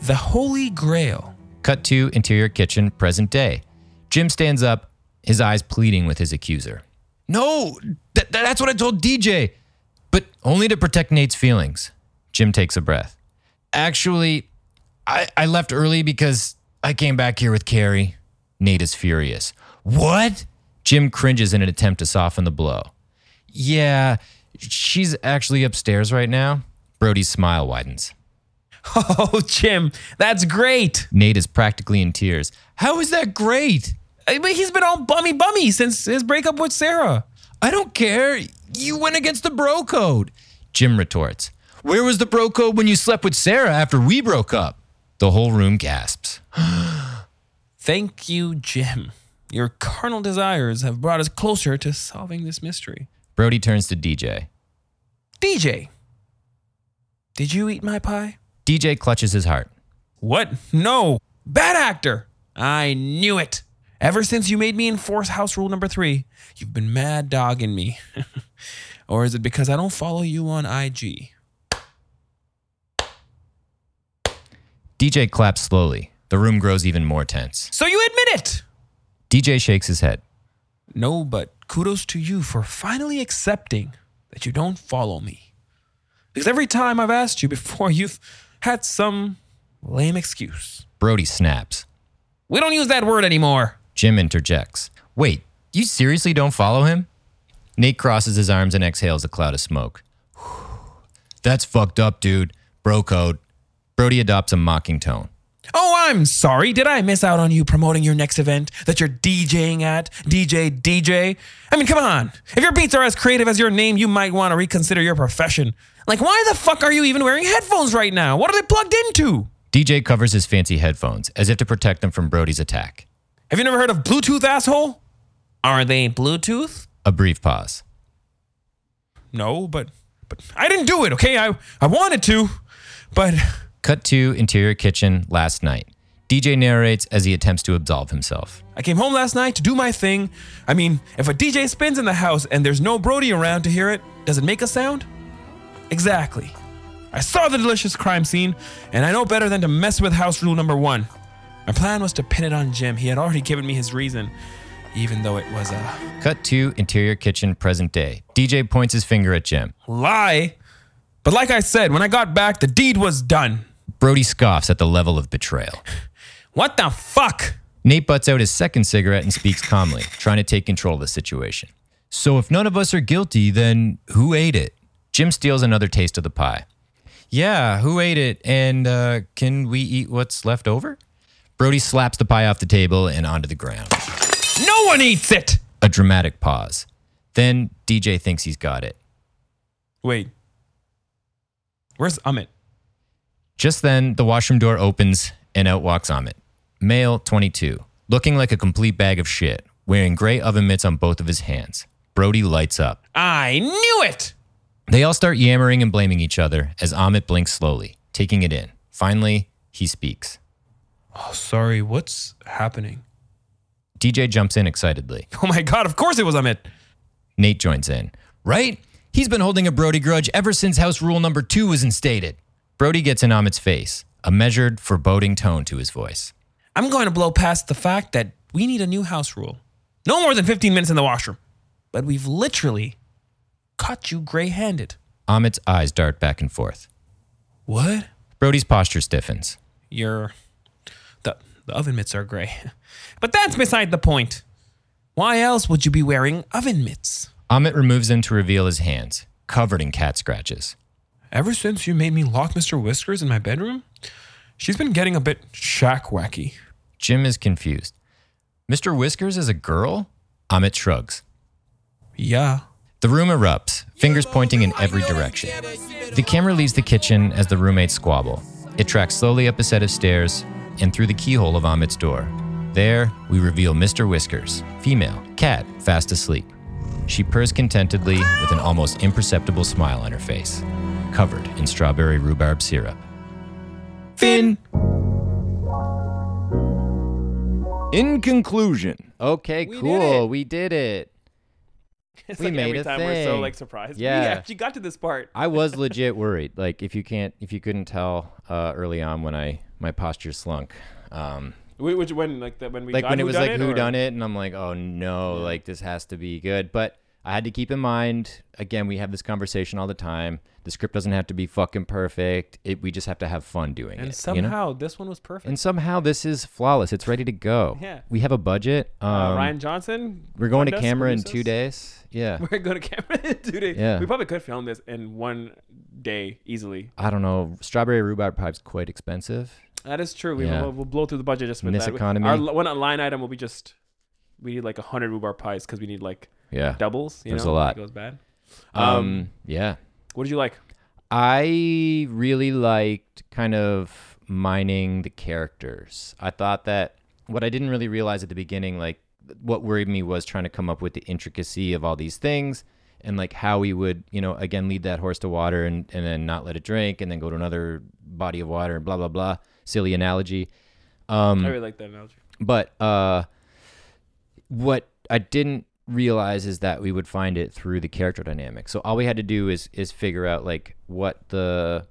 the Holy Grail. Cut to interior kitchen, present day. Jim stands up, his eyes pleading with his accuser. No, th- that's what I told DJ, but only to protect Nate's feelings. Jim takes a breath. Actually, I, I left early because I came back here with Carrie. Nate is furious. What? Jim cringes in an attempt to soften the blow. Yeah, she's actually upstairs right now. Brody's smile widens. [LAUGHS] Oh, Jim, that's great. Nate is practically in tears. How is that great? I mean, he's been all bummy bummy since his breakup with Sarah. I don't care. You went against the bro code. Jim retorts. Where was the bro code when you slept with Sarah after we broke up? The whole room gasps. [GASPS] Thank you, Jim. Your carnal desires have brought us closer to solving this mystery. Brody turns to DJ. DJ, did you eat my pie? DJ clutches his heart. What? No. Bad actor. I knew it. Ever since you made me enforce house rule number three, you've been mad dogging me. [LAUGHS] or is it because I don't follow you on IG? DJ claps slowly. The room grows even more tense. So you admit it? DJ shakes his head. No, but kudos to you for finally accepting that you don't follow me. Because every time I've asked you before, [LAUGHS] you've had some lame excuse. Brody snaps. We don't use that word anymore. Jim interjects. Wait, you seriously don't follow him? Nate crosses his arms and exhales a cloud of smoke. [SIGHS] That's fucked up, dude. Bro code. Brody adopts a mocking tone. Oh, I'm sorry. Did I miss out on you promoting your next event that you're DJing at? DJ, DJ? I mean, come on. If your beats are as creative as your name, you might want to reconsider your profession. Like, why the fuck are you even wearing headphones right now? What are they plugged into? DJ covers his fancy headphones as if to protect them from Brody's attack. Have you never heard of Bluetooth, asshole? Are they Bluetooth? A brief pause. No, but but I didn't do it, okay? I, I wanted to, but Cut to interior kitchen last night. DJ narrates as he attempts to absolve himself. I came home last night to do my thing. I mean, if a DJ spins in the house and there's no Brody around to hear it, does it make a sound? Exactly. I saw the delicious crime scene, and I know better than to mess with house rule number one. My plan was to pin it on Jim. He had already given me his reason, even though it was a Cut to interior kitchen present day. DJ points his finger at Jim. lie. But like I said, when I got back, the deed was done. Brody scoffs at the level of betrayal. [LAUGHS] What the fuck? Nate butts out his second cigarette and speaks calmly, trying to take control of the situation. So if none of us are guilty, then who ate it? Jim steals another taste of the pie. Yeah, who ate it? And uh, can we eat what's left over? Brody slaps the pie off the table and onto the ground. No one eats it. A dramatic pause. Then DJ thinks he's got it. Wait. Where's Amit? Just then, the washroom door opens and out walks Amit. Male, 22, looking like a complete bag of shit, wearing gray oven mitts on both of his hands. Brody lights up. I knew it. They all start yammering and blaming each other as Amit blinks slowly, taking it in. Finally, he speaks. Oh, sorry. What's happening? DJ jumps in excitedly. [LAUGHS] Oh my god, of course it was Amit. Nate joins in. Right? He's been holding a Brody grudge ever since house rule number two was instated. Brody gets in Amit's face, a measured, foreboding tone to his voice. I'm going to blow past the fact that we need a new house rule. No more than 15 minutes in the washroom. But we've literally caught you gray handed. Amit's eyes dart back and forth. What? Brody's posture stiffens. Your the oven mitts are gray. [LAUGHS] But that's beside the point. Why else would you be wearing oven mitts? Amit removes them to reveal his hands, covered in cat scratches. Ever since you made me lock Mr. Whiskers in my bedroom, she's been getting a bit shack wacky. Jim is confused. Mr. Whiskers is a girl? Amit shrugs. Yeah. The room erupts, fingers pointing in every direction. The camera leaves the kitchen as the roommates squabble. It tracks slowly up a set of stairs and through the keyhole of Amit's door. There, we reveal Mr. Whiskers, female, cat, fast asleep. She purrs contentedly with an almost imperceptible smile on her face, covered in strawberry rhubarb syrup. Finn! In conclusion. Okay, We cool. it. We did it. [LAUGHS] It's We like made every a time we're so thing. like surprised. Yeah. We actually got to this part. I was [LAUGHS] legit worried. Like if you can't, if you couldn't tell uh, early on when I my posture slunk, um, Which when like that when we like got when it was like it, who or- done it, and I'm like, oh no, like this has to be good. But I had to keep in mind again, we have this conversation all the time. The script doesn't have to be fucking perfect. It, we just have to have fun doing And it. somehow you know? this one was perfect. and somehow this is flawless. It's ready to go. Yeah. we have a budget. Um, uh, Rian Johnson. we're going to fund us, camera in two days. Yeah. We're going to camera [LAUGHS] in two days. Yeah. We probably could film this in one day easily. I don't know. Strawberry rhubarb pie's quite expensive. That is true. We Yeah. will we'll blow through the budget just In with this that. economy. Our l- one line item will be just we need like a hundred rhubarb pies because we need like Yeah. doubles. You There's know, a lot. It goes bad. Um, Um, yeah. what did you like? I really liked kind of mining the characters. I thought that what I didn't really realize at the beginning, like what worried me was trying to come up with the intricacy of all these things and like how we would, you know, again lead that horse to water and, and then not let it drink and then go to another body of water and blah blah blah. Silly analogy. Um I really like that analogy. but uh what I didn't realize is that we would find it through the character dynamic. So all we had to do is is figure out like what the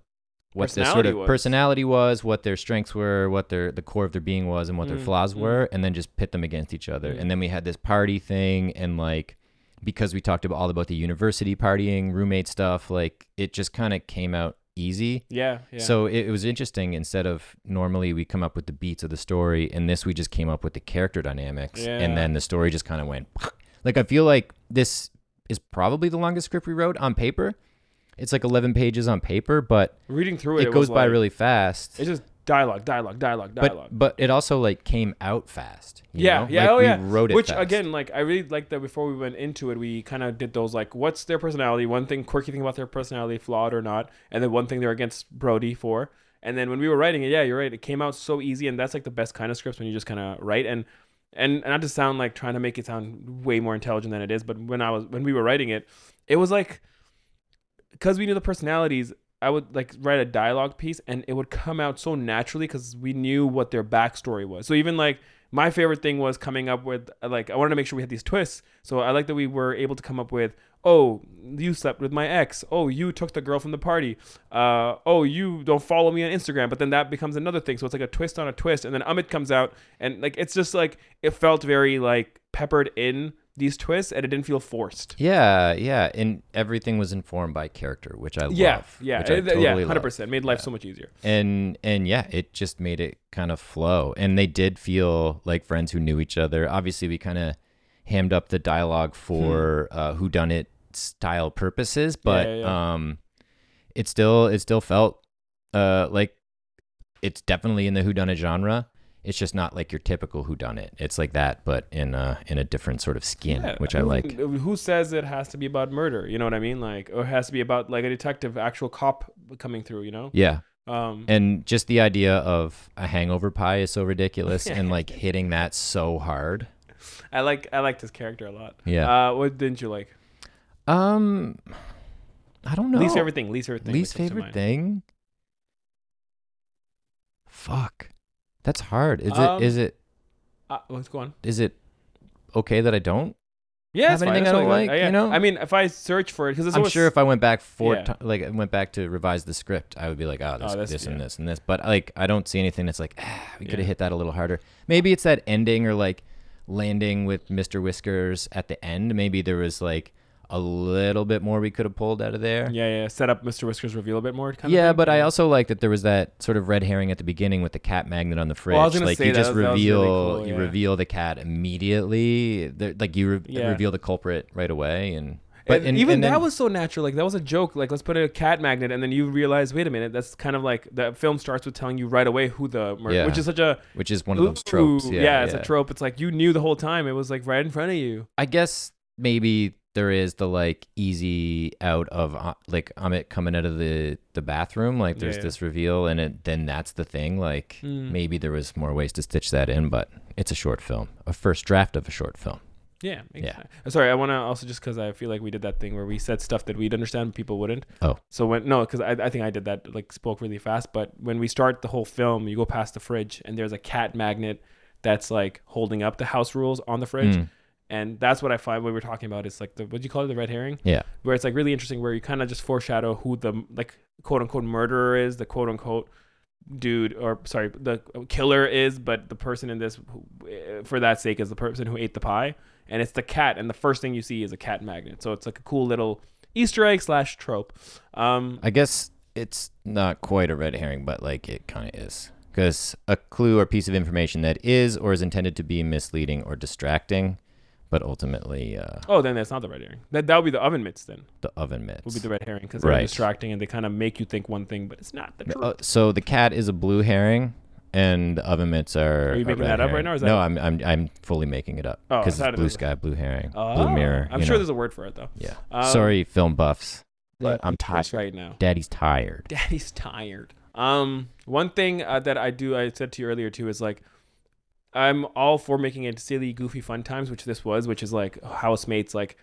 what their sort Personality of was. personality was, what their strengths were, what their the core of their being was, and what their Mm, flaws mm. were, and then just pit them against each other. Mm. And then we had this party thing, and like because we talked about all about the university partying, roommate stuff, like it just kind of came out easy. Yeah, yeah. So it, it was interesting. Instead of normally we come up with the beats of the story, and this we just came up with the character dynamics, Yeah. and then the story just kind of went. [LAUGHS] Like I feel like this is probably the longest script we wrote on paper. It's like 11 pages on paper, but reading through it, it, goes by like- really fast. It's just dialogue, dialogue, dialogue, dialogue. but but it also like came out fast. you yeah, know? yeah, Like, oh we yeah. wrote it Which fast. again, like I really like that. Before we went into it, we kind of did those like, what's their personality? One thing, quirky thing about their personality, flawed or not, and then one thing they're against Brody for. And then when we were writing it, yeah, you're right. It came out so easy, and that's like the best kind of scripts when you just kind of write and. And not to sound like trying to make it sound way more intelligent than it is, but when I was when we were writing it, it was like because we knew the personalities, I would like write a dialogue piece and it would come out so naturally because we knew what their backstory was. So even like my favorite thing was coming up with like I wanted to make sure we had these twists. So I like that we were able to come up with oh you slept with my ex. Oh you took the girl from the party. Uh oh you don't follow me on Instagram. But then that becomes another thing. So it's like a twist on a twist. And then Amit comes out and like it's just like it felt very like peppered in these twists and it didn't feel forced. Yeah, yeah, and everything was informed by character, which I Yeah, love. yeah, which I totally yeah, hundred percent made life so much easier. and and yeah it just made it kind of flow and they did feel like friends who knew each other obviously we kind of hammed up the dialogue for uh who done it style purposes but Hmm. yeah. um it still it still felt uh like it's definitely in the who done it genre it's just not like your typical who done it. It's like that, but in a in a different sort of skin, Yeah, which I mean, like. Who says it has to be about murder? You know what I mean? Like, or it has to be about like a detective, actual cop coming through. You know? Yeah, Um, and just the idea of a hangover pie is so ridiculous, [LAUGHS] and like hitting that so hard. I like I liked his character a lot. Yeah. Uh, what didn't you like? Um, I don't know. Least favorite thing. Least favorite thing. Least that comes to favorite thing. Fuck, that's hard. Is Um, it? Is it? Uh, let's go on. Is it okay that I don't? Yeah, Have it's fine. anything I don't like, Uh, yeah. you know? I mean, if I search for it, because I'm sure if I went back four, Yeah. ti- like went back to revise the script, I would be like, oh, this, Oh, this and this and this. But like, I don't see anything that's like, ah, we could have Yeah. hit that a little harder. Maybe it's that ending or like landing with Mr. Whiskers at the end. Maybe there was like a little bit more we could have pulled out of there. yeah, yeah, set up Mr. Whiskers reveal a bit more. Kind Yeah, but I also like that there was that sort of red herring at the beginning with the cat magnet on the fridge. Well, I was gonna like say you that just was- that was really reveal, cool, you yeah. reveal the cat immediately. There- Like you re- Yeah. reveal the culprit right away, and but and and, even and that was so natural. Like that was a joke. Like let's put a cat magnet, and then you realize, wait a minute, that's kind of like the film starts with telling you right away who the murder, Yeah. which is such a which is one of those tropes. Ooh, Yeah, it's a trope. It's like you knew the whole time. It was like right in front of you. I guess maybe there is the like easy out of uh, like Amit coming out of the the bathroom. Like there's Yeah, yeah. this reveal, and it then that's the thing. Like Mm. maybe there was more ways to stitch that in, but it's a short film, a first draft of a short film. Yeah. makes Yeah. Sorry, I want to also just because I feel like we did that thing where we said stuff that we'd understand, but people wouldn't. Oh. So when no, because I, I think I did that like spoke really fast. But when we start the whole film, you go past the fridge and there's a cat magnet that's like holding up the house rules on the fridge, Mm. And that's what I find when we're talking about. It's like the what do you call it, the red herring, Yeah, where it's like really interesting, where you kind of just foreshadow who the like quote unquote murderer is, the quote unquote dude or sorry the killer is but the person in this eh, for that sake is the person who ate the pie. And it's the cat and the first thing you see is a cat magnet. So it's like a cool little easter egg slash trope. Um I guess it's not quite a red herring, but like it kind of is. Because a clue or piece of information that is or is intended to be misleading or distracting, but ultimately uh, oh then that's not the red herring that that would be the oven mitts then the oven mitts. would be the red herring because they're Right. distracting and they kind of make you think one thing but it's not the truth Uh, so the cat is a blue herring, and the oven mitts are. Are you making red that up right now, or is no, I'm I'm I'm fully making it up Oh, I because thought it's it blue was- sky, blue herring, oh, blue mirror. i'm you sure know. there's a word for it though Yeah. Um, Sorry, film buffs. but I'm tired. that's right now Daddy's tired. Daddy's tired. Um, one thing uh, that I do, I said to you earlier too, is like, I'm all for making it silly, goofy, fun times, which this was, which is like housemates, like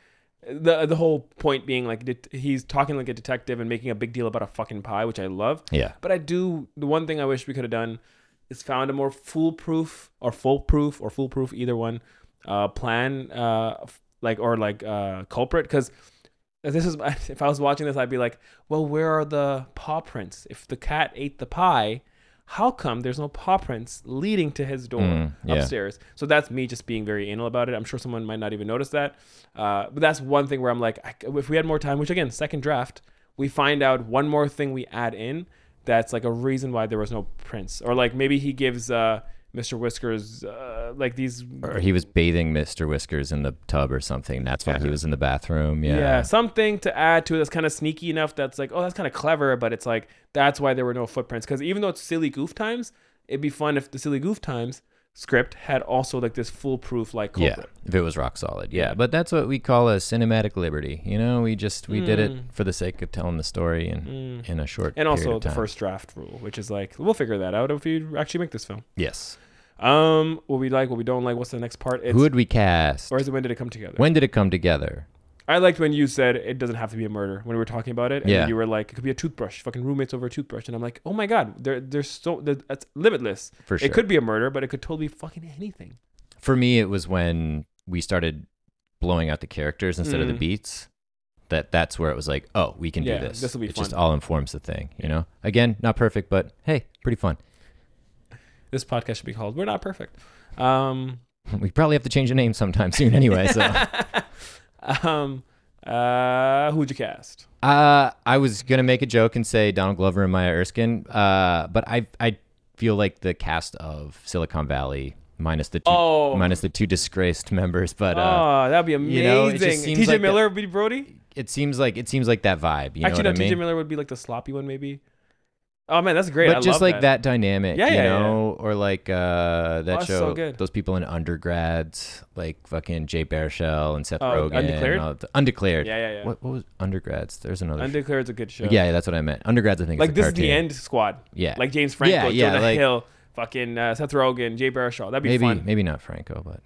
the the whole point being like det- he's talking like a detective and making a big deal about a fucking pie, which I love. Yeah. But I do the one thing I wish we could have done is found a more foolproof or foolproof or foolproof either one uh, plan, uh, f- like or like uh, culprit because. This is [LAUGHS] if I was watching this, I'd be like, "Well, where are the paw prints? If the cat ate the pie, how come there's no paw prints leading to his door Mm, yeah. upstairs?" So that's me just being very anal about it. I'm sure someone might not even notice that, uh, but that's one thing where I'm like, I, if we had more time, which again, second draft, we find out one more thing we add in that's like a reason why there was no prints, or like maybe he gives uh, Mr. Whiskers uh, like these Or he was bathing Mr. Whiskers in the tub or something. That's why he was in the bathroom. Yeah. Yeah. something to add to it that's kind of sneaky enough that's like, oh, that's kind of clever, but it's like that's why there were no footprints. Because even though it's silly goof times, it'd be fun if the silly goof times script had also like this foolproof like Yeah, if it was rock solid. Yeah, but that's what we call a cinematic liberty. You know, we just we did it Mm. for the sake of telling the story in Mm. in a short And also the first draft rule, which is like we'll figure that out if we actually make this film. Yes. Um, what we like, what we don't like. What's the next part? It's, Who would we cast? or is it when did it come together? When did it come together? I liked when you said it doesn't have to be a murder when we were talking about it. And Yeah. you were like, it could be a toothbrush, fucking roommates over a toothbrush. And I'm like, oh my God, there, there's so, that's limitless. For sure. It could be a murder, but it could totally be fucking anything. For me, it was when we started blowing out the characters instead of the Mm. beats. That that's where it was like, oh, we can Yeah, do this. this'll be it just all informs the thing. You know. Again, not perfect, but hey, pretty fun. [LAUGHS] This podcast should be called We're Not Perfect. Um, [LAUGHS] We probably have to change the name sometime soon, anyway. So. [LAUGHS] [LAUGHS] um, uh, who'd you cast? Uh, I was gonna make a joke and say Donald Glover and Maya Erskine, uh, but I I feel like the cast of Silicon Valley minus the two Oh. minus the two disgraced members, but uh, oh, that'd be amazing. you know, it just seems TJ like Miller would be Brody? it seems like it seems like that vibe. You Actually, know no, what I TJ? Miller would be like the sloppy one, maybe. Oh man, that's great. but I just like that. that, dynamic, Yeah, you yeah, yeah. know, or like uh, that Oh, show, so good. those people in undergrads, like fucking Jay Baruchel and Seth Oh, Rogen, Undeclared? and the- undeclared. Yeah, yeah, yeah. What, what was undergrads? There's another. sh- Undeclared is a good show. yeah, yeah, that's what I meant. Undergrads, I think. like this is the end squad. Yeah, Like James Franco, Yeah, yeah, Jonah like- Hill, fucking uh, Seth Rogen, Jay Baruchel. That'd be maybe fun. maybe not Franco, but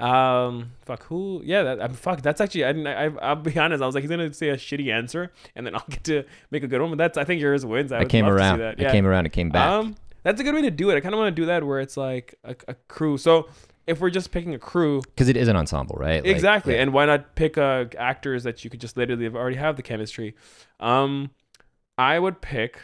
Um, fuck who? Yeah, that, um, fuck. That's actually. I, didn't- I, I'll be honest. I was like, he's gonna say a shitty answer, and then [LAUGHS] I'll get to make a good one. But that's. I think yours wins. I, I, would came love to see around. that. I came around It came back. Um, that's a good way to do it. I kind of want to do that where it's like a, a crew. So if we're just picking a crew, Because it is an ensemble, right? Like, exactly, yeah. and why not pick uh, actors that you could just literally have already have the chemistry? Um, I would pick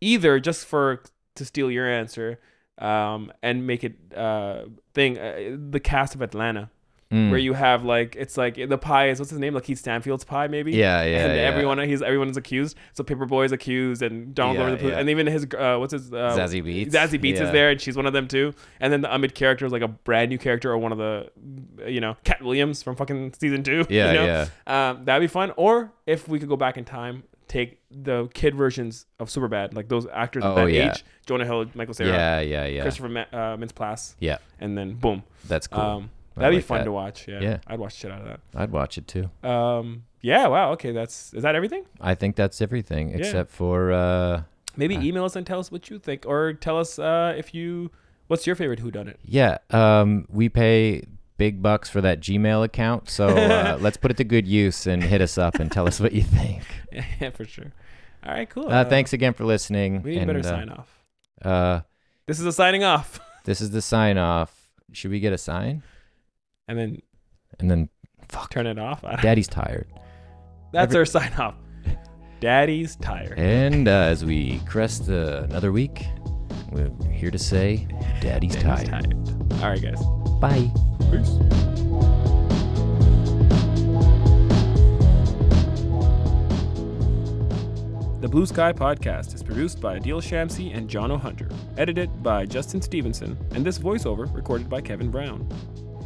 either just for to steal your answer, um, and make it uh thing uh, the cast of Atlanta. Mm. where you have like it's like the pie is what's his name Lakeith Stanfield's pie maybe Yeah, yeah, and yeah. everyone he's everyone's accused so Paperboy is accused and Donald Yeah, Glover's yeah. and even his uh, what's his uh, Zazie Beetz. Zazie Beetz Yeah. is there and she's one of them too and then the Amit character is like a brand new character or one of the you know Katt Williams from fucking season two [LAUGHS] Yeah, you know? yeah. um, that'd be fun or if we could go back in time take the kid versions of Superbad like those actors Oh, of that yeah. age Jonah Hill Michael Cera Yeah, yeah, yeah. Christopher Ma- uh, Mintz-Plasse Yeah, and then boom that's cool. um, that'd be fun that. to watch yeah. Yeah. I'd watch shit out of that I'd watch it too. um, yeah, wow. Okay, that's is that everything? I think that's everything Yeah. except for uh, Maybe Uh, email us and tell us what you think, or tell us uh, if you what's your favorite Who Done It. yeah. Um, we pay big bucks for that Gmail account, so uh, [LAUGHS] let's put it to good use and hit us up and tell us what you [LAUGHS] think. yeah, for sure. All right, cool. Uh, thanks again for listening. We need and, better uh, sign off. Uh, This is a signing off, [LAUGHS] this is the sign off. Should we get a sign? and then And then, fuck, turn it off. Daddy's tired. That's every- our sign off. Daddy's tired. And uh, as we crest uh, another week, we're here to say, Daddy's, Daddy's tired. tired. All right, guys. Bye. Peace. The Blue Sky Podcast is produced by Adeel Shamsi and Jono Hunter, edited by Justin Stevenson, and this voiceover recorded by Kevin Brown.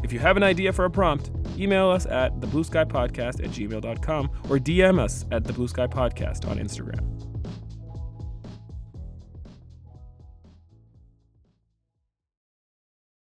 If you have an idea for a prompt, email us at theblueskypodcast at gmail.com or DM us at the Blue Sky Podcast on Instagram.